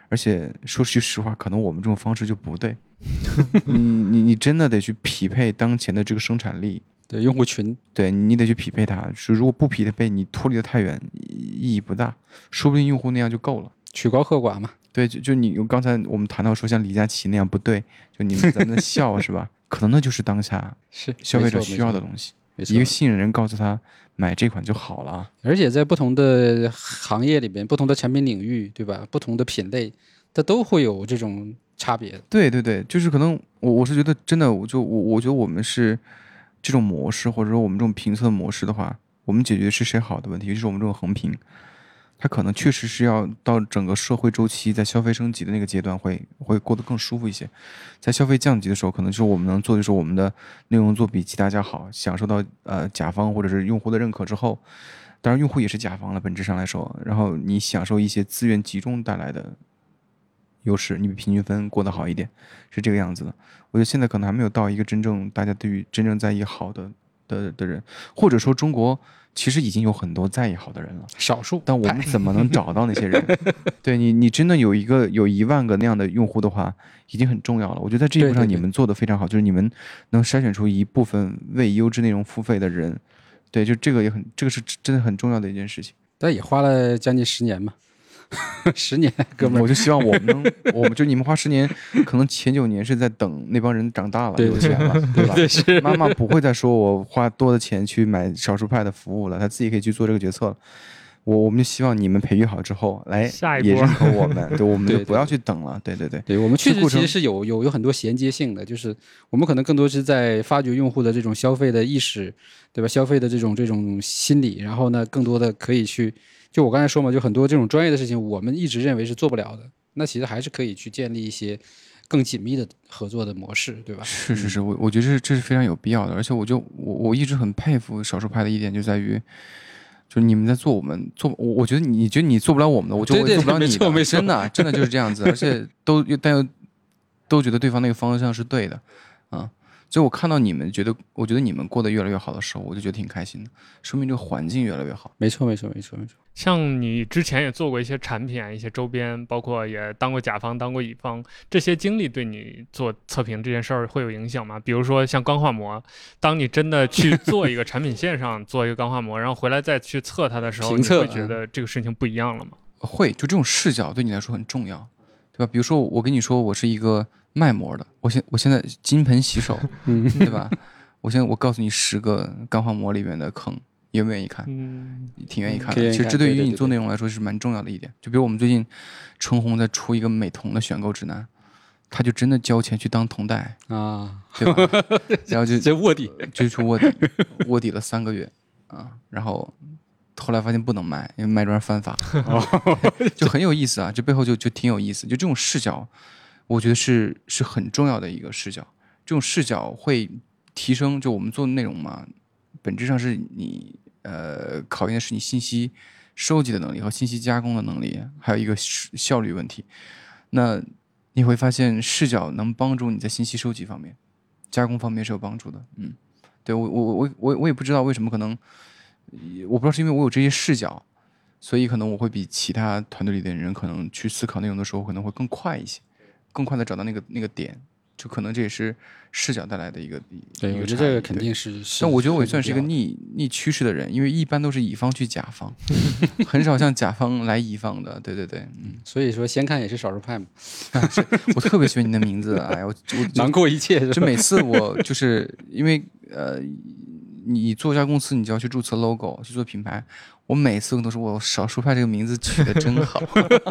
而且说句实话，可能我们这种方式就不对。你你你真的得去匹配当前的这个生产力，对用户群，对你得去匹配它。是如果不匹配，你脱离的太远，意义不大。说不定用户那样就够了。曲高和寡嘛，对，就就你刚才我们谈到说像李佳琦那样不对，就你们在那 笑是吧？可能那就是当下是消费者需要的，东西。一个信任人告诉他买这款就好了啊。而且在不同的行业里边，不同的产品领域，对吧？不同的品类，它都会有这种差别。对对对，就是可能我我是觉得真的，我就我我觉得我们是这种模式，或者说我们这种评测模式的话，我们解决是谁好的问题，就是我们这种横评，它可能确实是要到整个社会周期在消费升级的那个阶段会会过得更舒服一些，在消费降级的时候，可能就是我们能做的就是我们的内容做比其他家好，享受到呃甲方或者是用户的认可之后，当然用户也是甲方了，本质上来说，然后你享受一些资源集中带来的优势，你比平均分过得好一点，是这个样子的。我觉得现在可能还没有到一个真正大家对于真正在意好的的的人，或者说中国其实已经有很多在意好的人了。少数，但我们怎么能 找到那些人？对你，你真的有一个有一万个那样的用户的话，已经很重要了。我觉得在这一步上你们做的非常好，就是你们能筛选出一部分为优质内容付费的人。对，就这个也很，这个是真的很重要的一件事情。但也花了将近十年嘛，十年，哥们儿，我就希望我们能，我们就你们花十年，可能前九年是在等那帮人长大了对有钱了，对吧？对是妈妈不会再说我花多的钱去买少数派的服务了，他自己可以去做这个决策了。我我们就希望你们培育好之后，来下一波也认可我们，对，我们就不要去等了。对对对，对我们确实其实是有有有很多衔接性的，就是我们可能更多是在发掘用户的这种消费的意识，对吧？消费的这种这种心理，然后呢，更多的可以去，就我刚才说嘛，就很多这种专业的事情，我们一直认为是做不了的，那其实还是可以去建立一些更紧密的合作的模式，对吧？是是是，我我觉得这是这是非常有必要的，而且我就我我一直很佩服少数派的一点就在于。就是你们在做我们做，我我觉得你觉得你做不了我们的，我就对对会做不了没你的，真的真的就是这样子，而且都但又都觉得对方那个方向是对的，啊，所以我看到你们觉得，我觉得你们过得越来越好的时候，我就觉得挺开心的，说明这个环境越来越好。没错，没错，没错，没错。像你之前也做过一些产品啊，一些周边，包括也当过甲方、当过乙方，这些经历对你做测评这件事儿会有影响吗？比如说像钢化膜，当你真的去做一个产品线上 做一个钢化膜，然后回来再去测它的时候，你会觉得这个事情不一样了吗？会，就这种视角对你来说很重要，对吧？比如说我跟你说我是一个卖膜的，我现我现在金盆洗手，嗯，对吧？我现在我告诉你十个钢化膜里面的坑，你愿不愿意看？嗯，你挺愿意看的。其实这对于你做内容来说是蛮重要的一点。就比如我们最近春红在出一个美瞳的选购指南，他就真的交钱去当瞳戴，啊，对吧？然后就这卧底，就去卧底，卧底了三个月啊，然后后来发现不能卖，因为卖这玩意儿犯法，就很有意思啊。这背后就就挺有意思，就这种视角，我觉得是是很重要的一个视角。这种视角会提升，就我们做的内容嘛，本质上是你呃考验的是你信息收集的能力和信息加工的能力，还有一个效率问题。那你会发现视角能帮助你在信息收集方面、加工方面是有帮助的。嗯，对我我我我我也不知道为什么，可能我不知道是因为我有这些视角，所以可能我会比其他团队里的人可能去思考内容的时候可能会更快一些，更快的找到那个那个点，就可能这也是视角带来的一个对，一个我觉得这个肯定是。但我觉得我也算是一个逆逆趋势的人，因为一般都是乙方去甲方，很少像甲方来乙方的。对对对，嗯，所以说先看也是少数派嘛，我特别喜欢你的名字，哎，我我 囊括一切？就每次我就是因为呃，你做一家公司，你就要去注册 logo，去做品牌。我每次都说我少数派这个名字取得真好，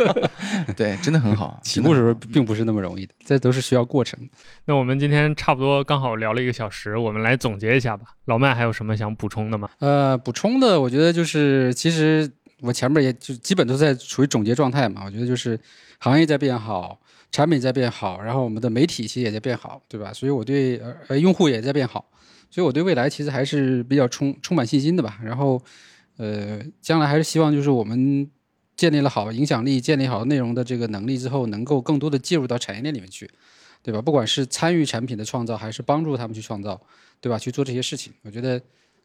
对，真的很好。起步的时候并不是那么容易的，这都是需要过程。那我们今天差不多刚好聊了一个小时，我们来总结一下吧。老麦还有什么想补充的吗？呃，补充的，我觉得就是，其实我前面也就基本都在处于总结状态嘛。我觉得就是行业在变好，产品在变好，然后我们的媒体其实也在变好，对吧？所以我对呃呃用户也在变好，所以我对未来其实还是比较充充满信心的吧。然后呃，将来还是希望就是我们建立了好影响力、建立好内容的这个能力之后，能够更多的介入到产业链里面去，对吧？不管是参与产品的创造，还是帮助他们去创造，对吧？去做这些事情，我觉得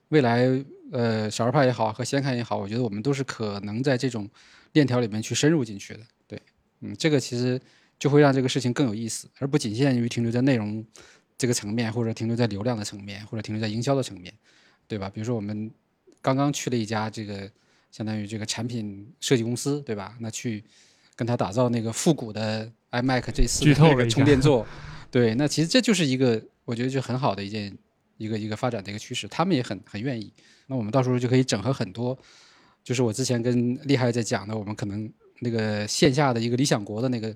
未来呃小儿派也好和先看也好，我觉得我们都是可能在这种链条里面去深入进去的。对，嗯，这个其实就会让这个事情更有意思，而不仅限于停留在内容这个层面，或者停留在流量的层面，或者停留在营销的层面，对吧？比如说我们刚刚去了一家这个相当于这个产品设计公司，对吧？那去跟他打造那个复古的 iMac 这四那个充电座，对，那其实这就是一个我觉得就很好的一件一个一个发展的一个趋势，他们也很很愿意。那我们到时候就可以整合很多，就是我之前跟厉害在讲的，我们可能那个线下的一个理想国的那个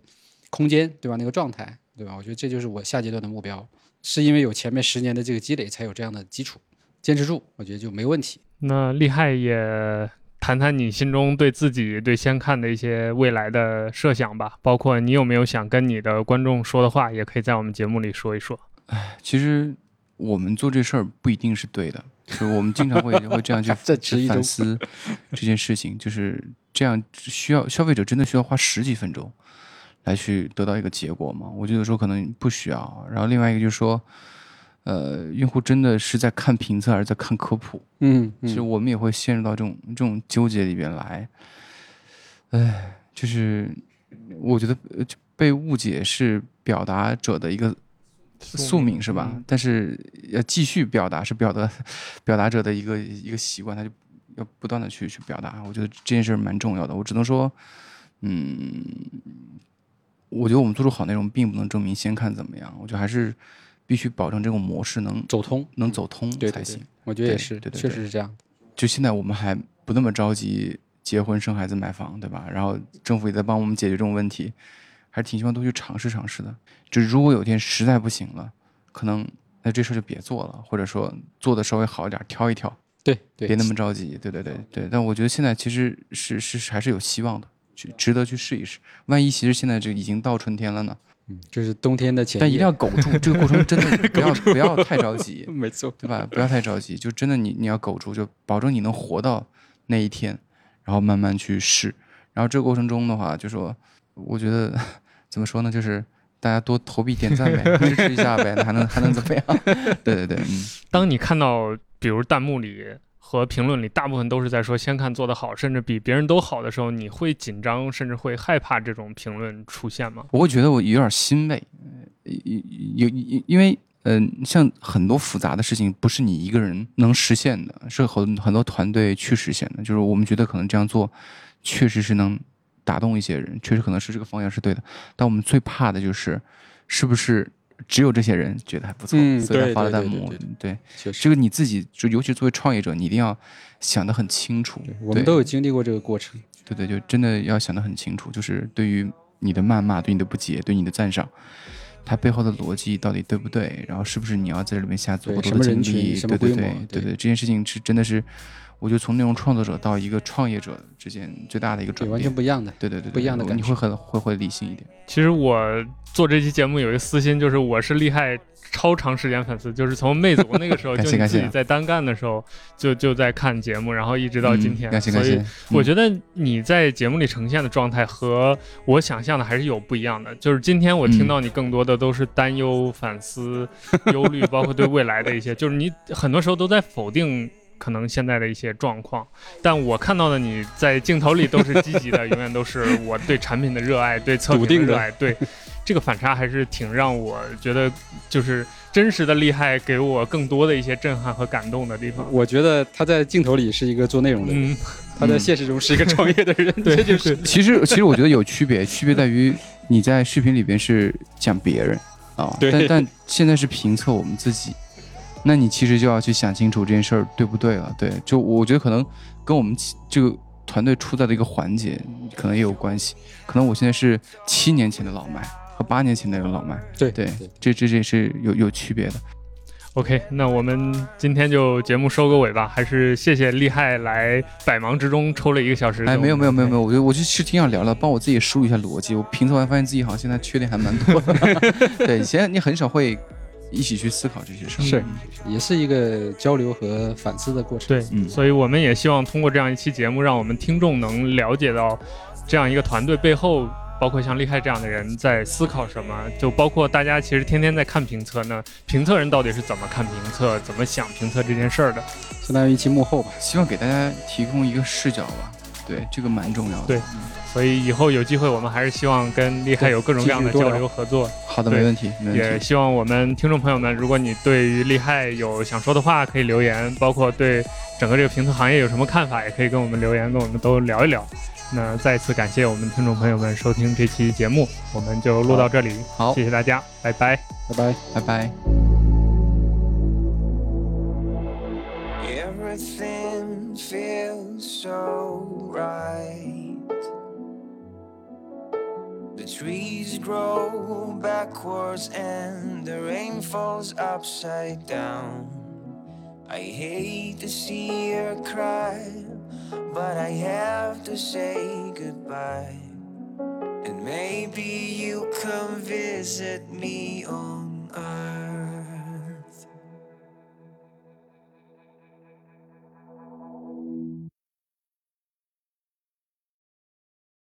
空间，对吧？那个状态，对吧？我觉得这就是我下阶段的目标，是因为有前面十年的这个积累，才有这样的基础，坚持住，我觉得就没问题。那厉害也谈谈你心中对自己、对先看的一些未来的设想吧，包括你有没有想跟你的观众说的话，也可以在我们节目里说一说。其实我们做这事儿不一定是对的，就是我们经常会会这样去 反思这件事情，就是这样需要消费者真的需要花十几分钟来去得到一个结果吗？我觉得说可能不需要。然后另外一个就是说，呃，用户真的是在看评测还是在看科普？嗯，其实我们也会陷入到这种这种纠结里边来。唉，就是我觉得被误解是表达者的一个宿命，是吧？但是要继续表达是表达 表达者的一个一个习惯，他就要不断的去去表达。我觉得这件事蛮重要的。我只能说，嗯，我觉得我们做出好内容，并不能证明先看怎么样。我觉得还是必须保证这种模式能走通，能走通才行。我觉得也是，对对，确实是这样。就现在我们还不那么着急。结婚、生孩子、买房，对吧？然后政府也在帮我们解决这种问题，还是挺希望多去尝试尝试的。就是如果有一天实在不行了，可能那这事就别做了，或者说做的稍微好一点，挑一挑。对，别那么着急。对对对对。但我觉得现在其实是是还是有希望的，去值得去试一试。万一其实现在这已经到春天了呢？嗯，就是冬天的前。但一定要苟住，这个过程真的不要不要太着急。没错，对吧？不要太着急，就真的你你要苟住，就保证你能活到那一天。然后慢慢去试，然后这个过程中的话，就说我觉得 怎么说呢，就是大家多投币点赞呗，支持一下呗，那还能还能怎么样？对对对，嗯。当你看到比如弹幕里和评论里大部分都是在说先看做得好，甚至比别人都好的时候，你会紧张，甚至会害怕这种评论出现吗？我会觉得我有点欣慰，有因因为。嗯，像很多复杂的事情，不是你一个人能实现的，是很很多团队去实现的。就是我们觉得可能这样做，确实是能打动一些人，确实可能是这个方向是对的。但我们最怕的就是，是不是只有这些人觉得还不错，所以发了弹幕？对，这个你自己就尤其作为创业者，你一定要想得很清楚。我们都有经历过这个过程。对对，就真的要想得很清楚，就是对于你的谩骂、对你的不解、对你的赞赏。它背后的逻辑到底对不对？然后是不是你要在这里面下足够多的精力？对对对对对，这件事情是真的是，我觉得从内容创作者到一个创业者之间最大的一个转变，完全不一样的。对对对，不一样的感觉。你会很会会理性一点。其实我做这期节目有一个私心，就是我是厉害。超长时间粉丝，就是从魅族那个时候，就你自己在单干的时候，就就在看节目，然后一直到今天。所以我觉得你在节目里呈现的状态和我想象的还是有不一样的。就是今天我听到你更多的都是担忧、反思、忧虑，包括对未来的一些，就是你很多时候都在否定可能现在的一些状况。但我看到的你在镜头里都是积极的，永远都是我对产品的热爱，对测评的热爱，对。这个反差还是挺让我觉得，就是真实的厉害，给我更多的一些震撼和感动的地方。我觉得他在镜头里是一个做内容的人，他在现实中是一个创业的人。这，就是。其实，其实我觉得有区别，区别在于你在视频里边是讲别人啊，但但现在是评测我们自己，那你其实就要去想清楚这件事儿对不对了。对，就我觉得可能跟我们这个团队处在的一个环节可能也有关系。可能我现在是七年前的老麦。和八年前那个老麦，对对，这这这是有有区别的。OK，那我们今天就节目收个尾吧，还是谢谢厉害来百忙之中抽了一个小时。哎，没有没有没有没有，我觉得我就是挺想聊聊，帮我自己梳理一下逻辑。我评测完发现自己好像现在缺点还蛮多的。对，以前你很少会一起去思考这些事儿是，也是一个交流和反思的过程。对，嗯，所以我们也希望通过这样一期节目，让我们听众能了解到这样一个团队背后。包括像厉害这样的人在思考什么，就包括大家其实天天在看评测呢。评测人到底是怎么看评测，怎么想评测这件事儿的？相当于一期幕后吧，希望给大家提供一个视角吧。对，这个蛮重要的。对，所以以后有机会，我们还是希望跟厉害有各种各样的交流合作。好的，没问题。也希望我们听众朋友们，如果你对于厉害有想说的话，可以留言；包括对整个这个评测行业有什么看法，也可以跟我们留言，跟我们都聊一聊。那再次感谢我们听众朋友们收听这期节目，我们就录到这里。好，谢谢大家，拜拜，拜拜，拜拜。trees grow backwards and the rain falls upside down. I hate to see her cry, but I have to say goodbye. And maybe you come visit me on Earth.